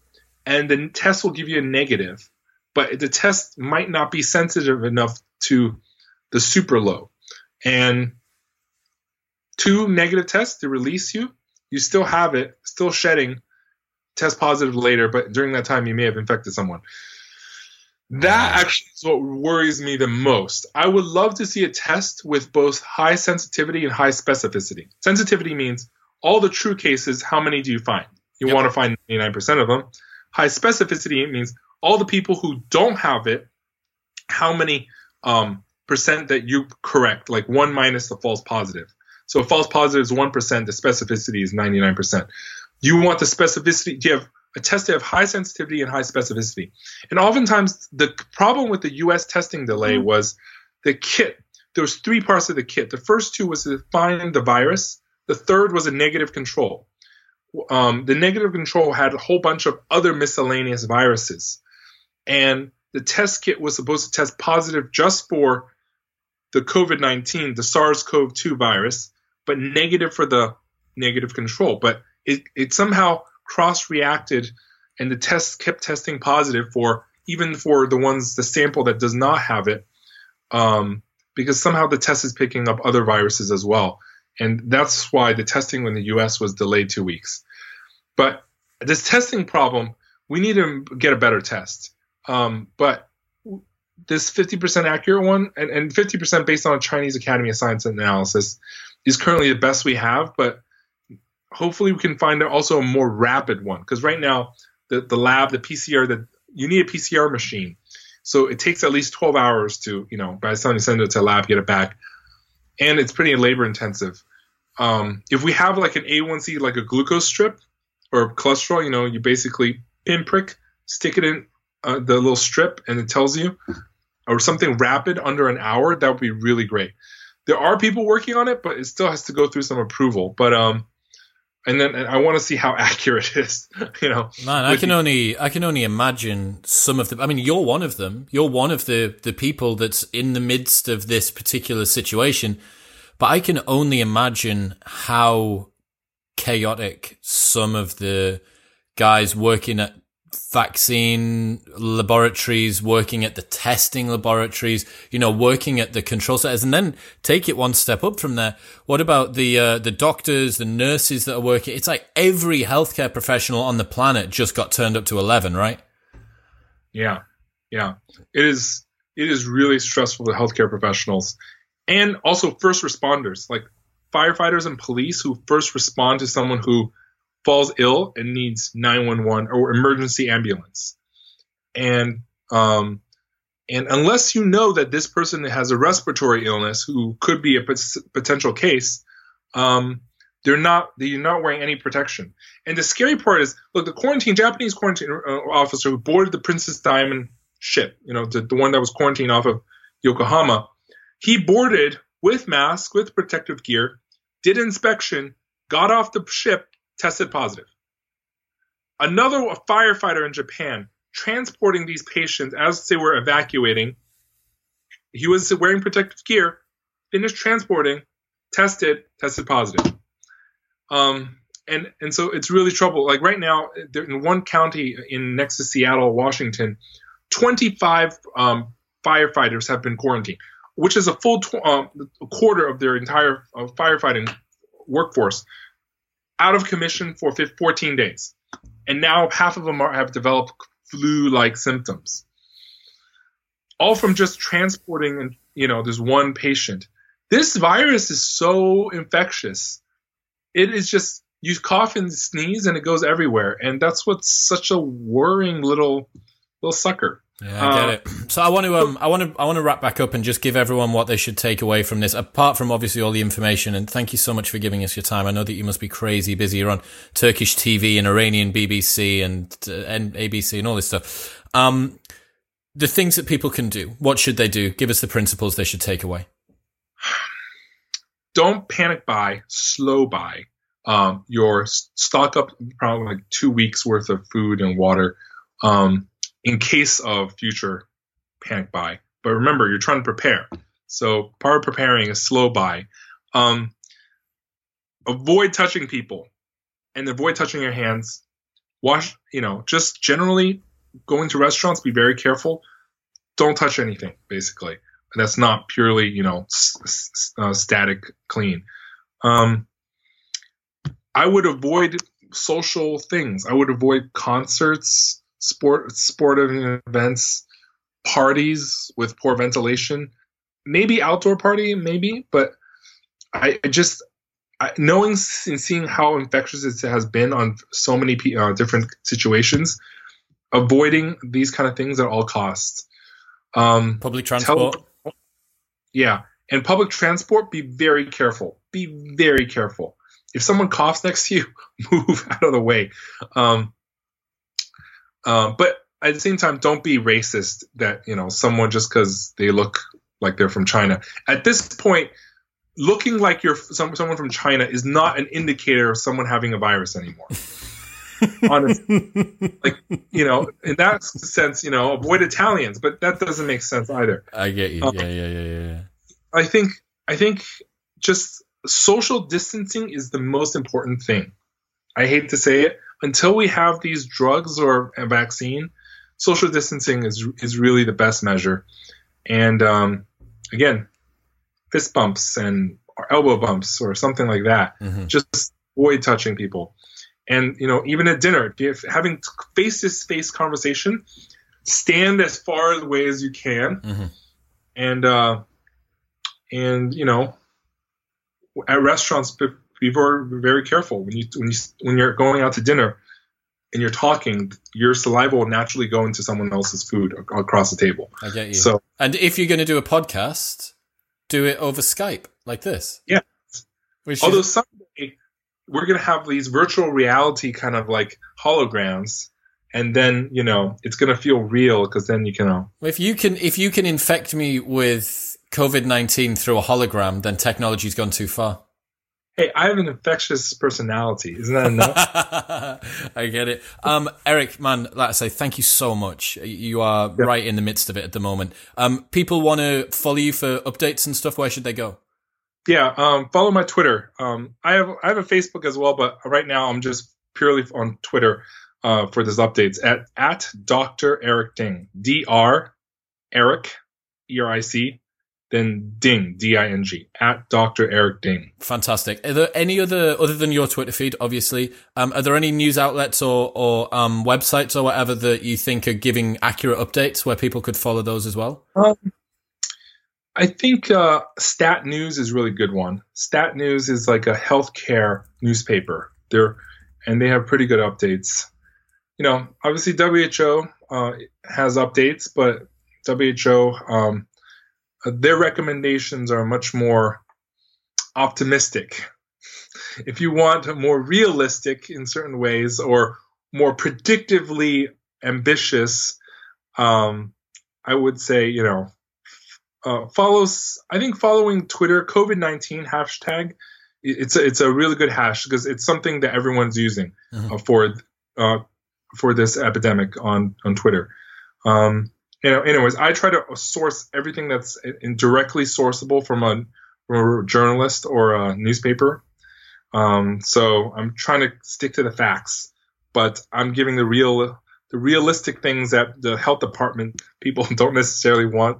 and the test will give you a negative, but the test might not be sensitive enough to the super low. And two negative tests to release you, you still have it, still shedding, test positive later, but during that time you may have infected someone. That actually is what worries me the most. I would love to see a test with both high sensitivity and high specificity. Sensitivity means all the true cases, how many do you find? You Yep. want to find 99% of them. High specificity means all the people who don't have it, how many um, percent that you correct, like one minus the false positive. So a false positive is 1%, the specificity is 99%. You want the specificity, you have a test to have high sensitivity and high specificity. And oftentimes the problem with the US testing delay was the kit. There was three parts of the kit. The first two was to find the virus. The third was a negative control. Um, the negative control had a whole bunch of other miscellaneous viruses. And the test kit was supposed to test positive just for the COVID 19, the SARS CoV 2 virus, but negative for the negative control. But it, it somehow cross reacted and the test kept testing positive for even for the ones, the sample that does not have it, um, because somehow the test is picking up other viruses as well. And that's why the testing in the US was delayed two weeks. But this testing problem, we need to get a better test. Um, but this 50% accurate one and, and 50% based on a Chinese Academy of Science analysis is currently the best we have. But hopefully we can find also a more rapid one because right now the, the lab, the PCR, that you need a PCR machine. So it takes at least 12 hours to, you know, by the time you send it to a lab, get it back. And it's pretty labor intensive. Um, if we have like an A1C, like a glucose strip or cholesterol, you know, you basically pinprick, stick it in uh, the little strip, and it tells you, or something rapid under an hour, that would be really great. There are people working on it, but it still has to go through some approval. But um, and then and I want to see how accurate it is. You know, Man, I can only I can only imagine some of the. I mean, you're one of them. You're one of the the people that's in the midst of this particular situation. But I can only imagine how chaotic some of the guys working at vaccine laboratories, working at the testing laboratories, you know, working at the control centers, and then take it one step up from there. What about the uh, the doctors, the nurses that are working? It's like every healthcare professional on the planet just got turned up to eleven, right? Yeah, yeah. It is. It is really stressful for healthcare professionals, and also first responders, like firefighters and police who first respond to someone who falls ill and needs 911 or emergency ambulance. And um, and unless you know that this person has a respiratory illness who could be a pot- potential case, um, they're not they're not wearing any protection. And the scary part is, look, the quarantine Japanese quarantine uh, officer who boarded the Princess Diamond ship, you know, the, the one that was quarantined off of Yokohama, he boarded with mask, with protective gear, did inspection, got off the ship, tested positive. Another firefighter in Japan transporting these patients as they were evacuating, he was wearing protective gear, finished transporting, tested, tested positive. Um, and and so it's really trouble. Like right now, in one county in next to Seattle, Washington, 25 um, firefighters have been quarantined, which is a full tw- um, quarter of their entire uh, firefighting workforce out of commission for 14 days. And now half of them are, have developed flu-like symptoms, all from just transporting, you know, there's one patient. This virus is so infectious. It is just you cough and sneeze and it goes everywhere, and that's what's such a worrying little little sucker. Yeah, I get it. So I want to um I want to I want to wrap back up and just give everyone what they should take away from this apart from obviously all the information and thank you so much for giving us your time. I know that you must be crazy busy. You're on Turkish TV and Iranian BBC and uh, and ABC and all this stuff. Um the things that people can do. What should they do? Give us the principles they should take away. Don't panic buy, slow buy. Um, your stock up probably like two weeks worth of food and water. Um, in case of future panic buy. But remember, you're trying to prepare. So part of preparing is slow buy. Um, avoid touching people and avoid touching your hands. Wash, you know, just generally going to restaurants, be very careful. Don't touch anything, basically. That's not purely, you know, s- uh, static clean. Um, I would avoid social things. I would avoid concerts, sport sporting events, parties with poor ventilation, maybe outdoor party, maybe, but I just I, knowing and seeing how infectious it has been on so many uh, different situations, avoiding these kind of things at all costs. Um, public transport. Tele- yeah, and public transport. Be very careful. Be very careful. If someone coughs next to you, move out of the way. Um, uh, but at the same time, don't be racist that you know someone just because they look like they're from China. At this point, looking like you're some, someone from China is not an indicator of someone having a virus anymore. Honestly, like you know, in that sense, you know, avoid Italians, but that doesn't make sense either. I get you. Um, yeah, yeah, yeah, yeah. I think I think just social distancing is the most important thing. I hate to say it, until we have these drugs or a vaccine, social distancing is is really the best measure. And um, again, fist bumps and or elbow bumps or something like that. Mm-hmm. Just avoid touching people. And you know, even at dinner, if having face to face conversation, stand as far away as you can, mm-hmm. and uh, and you know, at restaurants, be very, very careful when you when you when you're going out to dinner and you're talking, your saliva will naturally go into someone else's food across the table. I get you. So, and if you're going to do a podcast, do it over Skype like this. Yeah. Which Although is- someday we're going to have these virtual reality kind of like holograms and then you know it's going to feel real because then you can uh, if you can if you can infect me with covid-19 through a hologram then technology's gone too far Hey, I have an infectious personality. Isn't that enough? I get it. Um, Eric, man, like I say, thank you so much. You are yeah. right in the midst of it at the moment. Um, people want to follow you for updates and stuff. Where should they go? Yeah, um, follow my Twitter. Um, I have I have a Facebook as well, but right now I'm just purely on Twitter uh, for this updates at at Dr. Eric Ding. D R Eric E R I C then Ding, D I N G, at Dr. Eric Ding. Fantastic. Are there any other, other than your Twitter feed, obviously, um, are there any news outlets or, or um, websites or whatever that you think are giving accurate updates where people could follow those as well? Um, I think uh, Stat News is really good one. Stat News is like a healthcare newspaper. They're and they have pretty good updates. You know, obviously WHO uh, has updates, but WHO um, their recommendations are much more optimistic. If you want more realistic in certain ways or more predictively ambitious, um, I would say, you know, uh, follows. I think following Twitter COVID nineteen hashtag, it's a, it's a really good hash because it's something that everyone's using mm-hmm. uh, for uh, for this epidemic on on Twitter. Um, you know, anyways, I try to source everything that's directly sourceable from a, from a journalist or a newspaper. Um, so I'm trying to stick to the facts, but I'm giving the real, the realistic things that the health department people don't necessarily want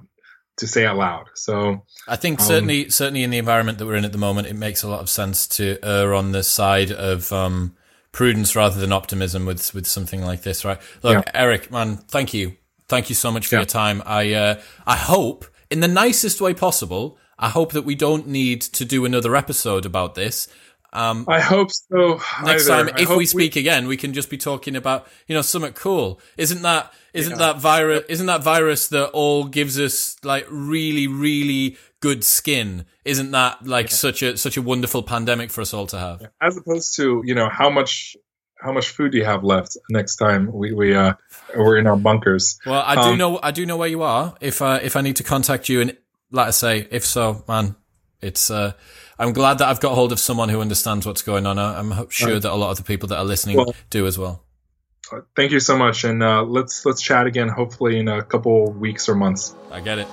to say out loud. So I think um, certainly, certainly in the environment that we're in at the moment, it makes a lot of sense to err on the side of um, prudence rather than optimism with with something like this, right? Look, yeah. Eric, man, thank you Thank you so much for yeah. your time. I uh, I hope, in the nicest way possible, I hope that we don't need to do another episode about this. Um, I hope so. next either. time, I if we speak again, we can just be talking about you know something cool. Isn't that isn't Yeah. that virus? Isn't that virus that all gives us like really really good skin? Isn't that like such a such a wonderful pandemic for us all to have? as opposed to you know how much how much food do you have left next time we we uh we're in our bunkers. Well, I do Um, know I do know where you are. If I if I need to contact you, and like I say, if so, man, it's. uh I'm glad that I've got hold of someone who understands what's going on. I'm sure Right. that a lot of the people that are listening Well- do as well. Thank you so much, and uh, let's let's chat again. Hopefully in a couple weeks or months. I get it.